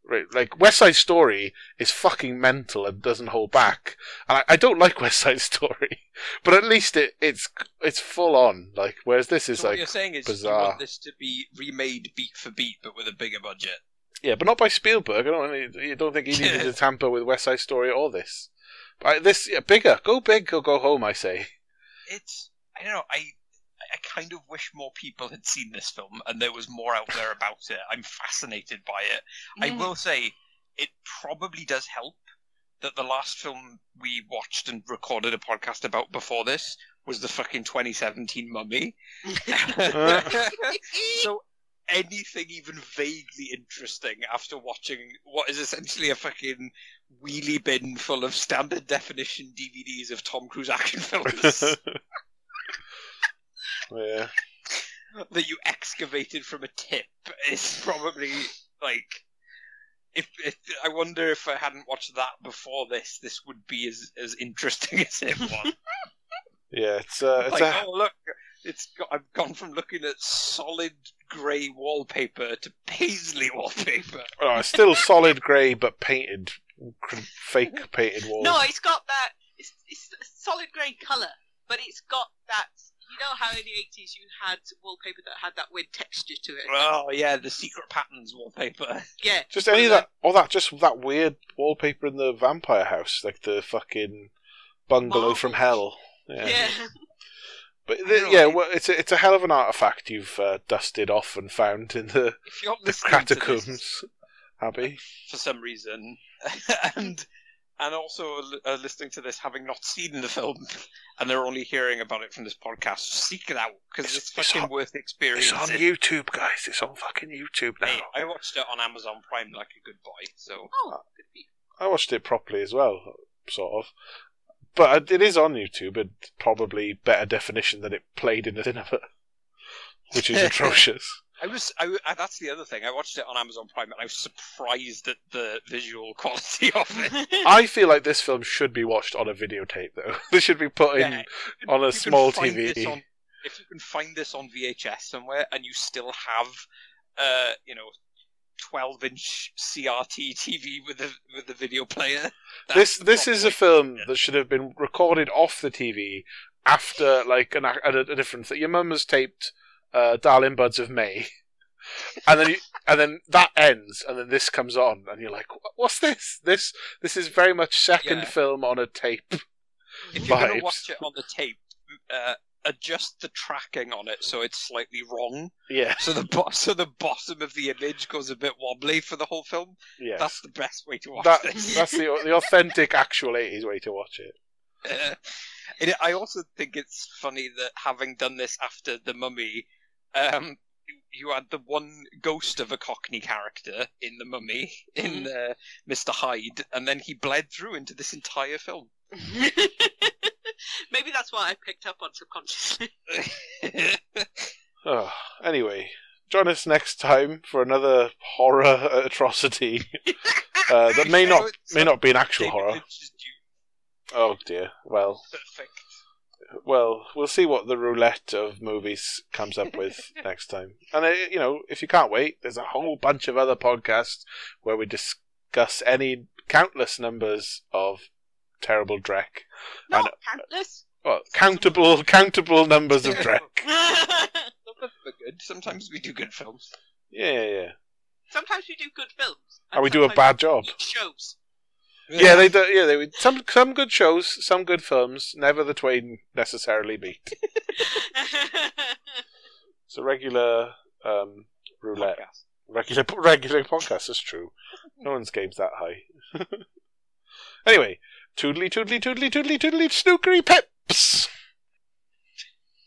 Right, like West Side Story is fucking mental and doesn't hold back. And I, I don't like West Side Story, but at least it, it's it's full on. Like whereas this is So what like you're saying is you bizarre. want this to be remade beat for beat, but with a bigger budget. yeah, but not by Spielberg. I don't. You don't think he needed to tamper with West Side Story or this. But I- this yeah, bigger. Go big or go home. I say. It's I don't know. I I kind of wish more people had seen this film and there was more out there about it. I'm fascinated by it. I Mm. will say it probably does help that the last film we watched and recorded a podcast about before this was the fucking 2017 Mummy. so anything even vaguely interesting after watching what is essentially a fucking wheelie bin full of standard definition DVDs of Tom Cruise action films yeah. that you excavated from a tip is probably like if, if I wonder if I hadn't watched that before this, this would be as as interesting as it was. Yeah, it's uh, it's like, a oh look, it's got, I've gone from looking at solid grey wallpaper to paisley wallpaper. oh, it's still solid grey but painted, fake painted walls. No, it's got that. It's, it's a solid grey colour, but it's got that. You know how in the eighties you had wallpaper that had that weird texture to it. Oh yeah, the secret patterns wallpaper. yeah, Just any of that, all that, just that weird wallpaper in the vampire house, like the fucking bungalow from hell. yeah. Yeah, but the, yeah, well, it's a, it's a hell of an artifact you've uh, dusted off and found in the, If you're the listening this catacombs, Abby. for some reason, and and also uh, uh, listening to this having not seen the film, and they're only hearing about it from this podcast, seek it out because It's- it's, it's fucking on- worth experiencing. It's on. YouTube, guys. It's on fucking YouTube now. Hey, I watched it on Amazon Prime like a good boy, so Oh, good for you. I watched it properly as well, sort of. But uh, it is on YouTube and probably better definition than it played in the cinema, which is atrocious. I was. I, I- that's the other thing. I watched it on Amazon Prime, and I was surprised at the visual quality of it. I feel like this film should be watched on a videotape, though. This should be put in. Yeah, on a small TV. on- if you can find this on VHS somewhere, and you still have, uh, you know, twelve-inch CRT TV with the with a video player. that's This this is a film that should have been recorded off the TV after like an, a, a different thing. Your mum has taped uh, "Darling Buds of May," and then you, and then that ends, and then this comes on, and you're like, "What's this? This this is very much second Yeah. film on a tape." If you're going to watch it on the tape, uh, adjust the tracking on it so it's slightly wrong. Yeah, So the bo- so the bottom of the image goes a bit wobbly for the whole film. yeah. That's the best way to watch That this. that's the the authentic actual eighties way to watch it. Uh, it, I also think it's funny that having done this after the Mummy, um, you, you had the one ghost of a Cockney character in the Mummy in uh, Mr. Hyde, and then he bled through into this entire film. Maybe that's what I picked up on subconsciously. Oh, anyway, join us next time for another horror atrocity uh, that may not may not be an actual horror. Oh dear. Well, Perfect. Well, we'll see what the roulette of movies comes up with next time. And uh, you know, if you can't wait, there's a whole bunch of other podcasts where we discuss any countless numbers of terrible dreck. I Not countless. Well, countable, countable numbers of dreck. Some of them are good. Sometimes we do good films. Yeah, yeah, yeah. sometimes we do good films. And we do a bad job. Shows. Yeah, they do. Yeah, they would. some some good shows, some good films. Never the twain necessarily meet. It's a regular um, roulette, Podcast. regular regular podcast. That's true. No one's game's that high. anyway, toodly toodly toodly toodly toodly snookery pips.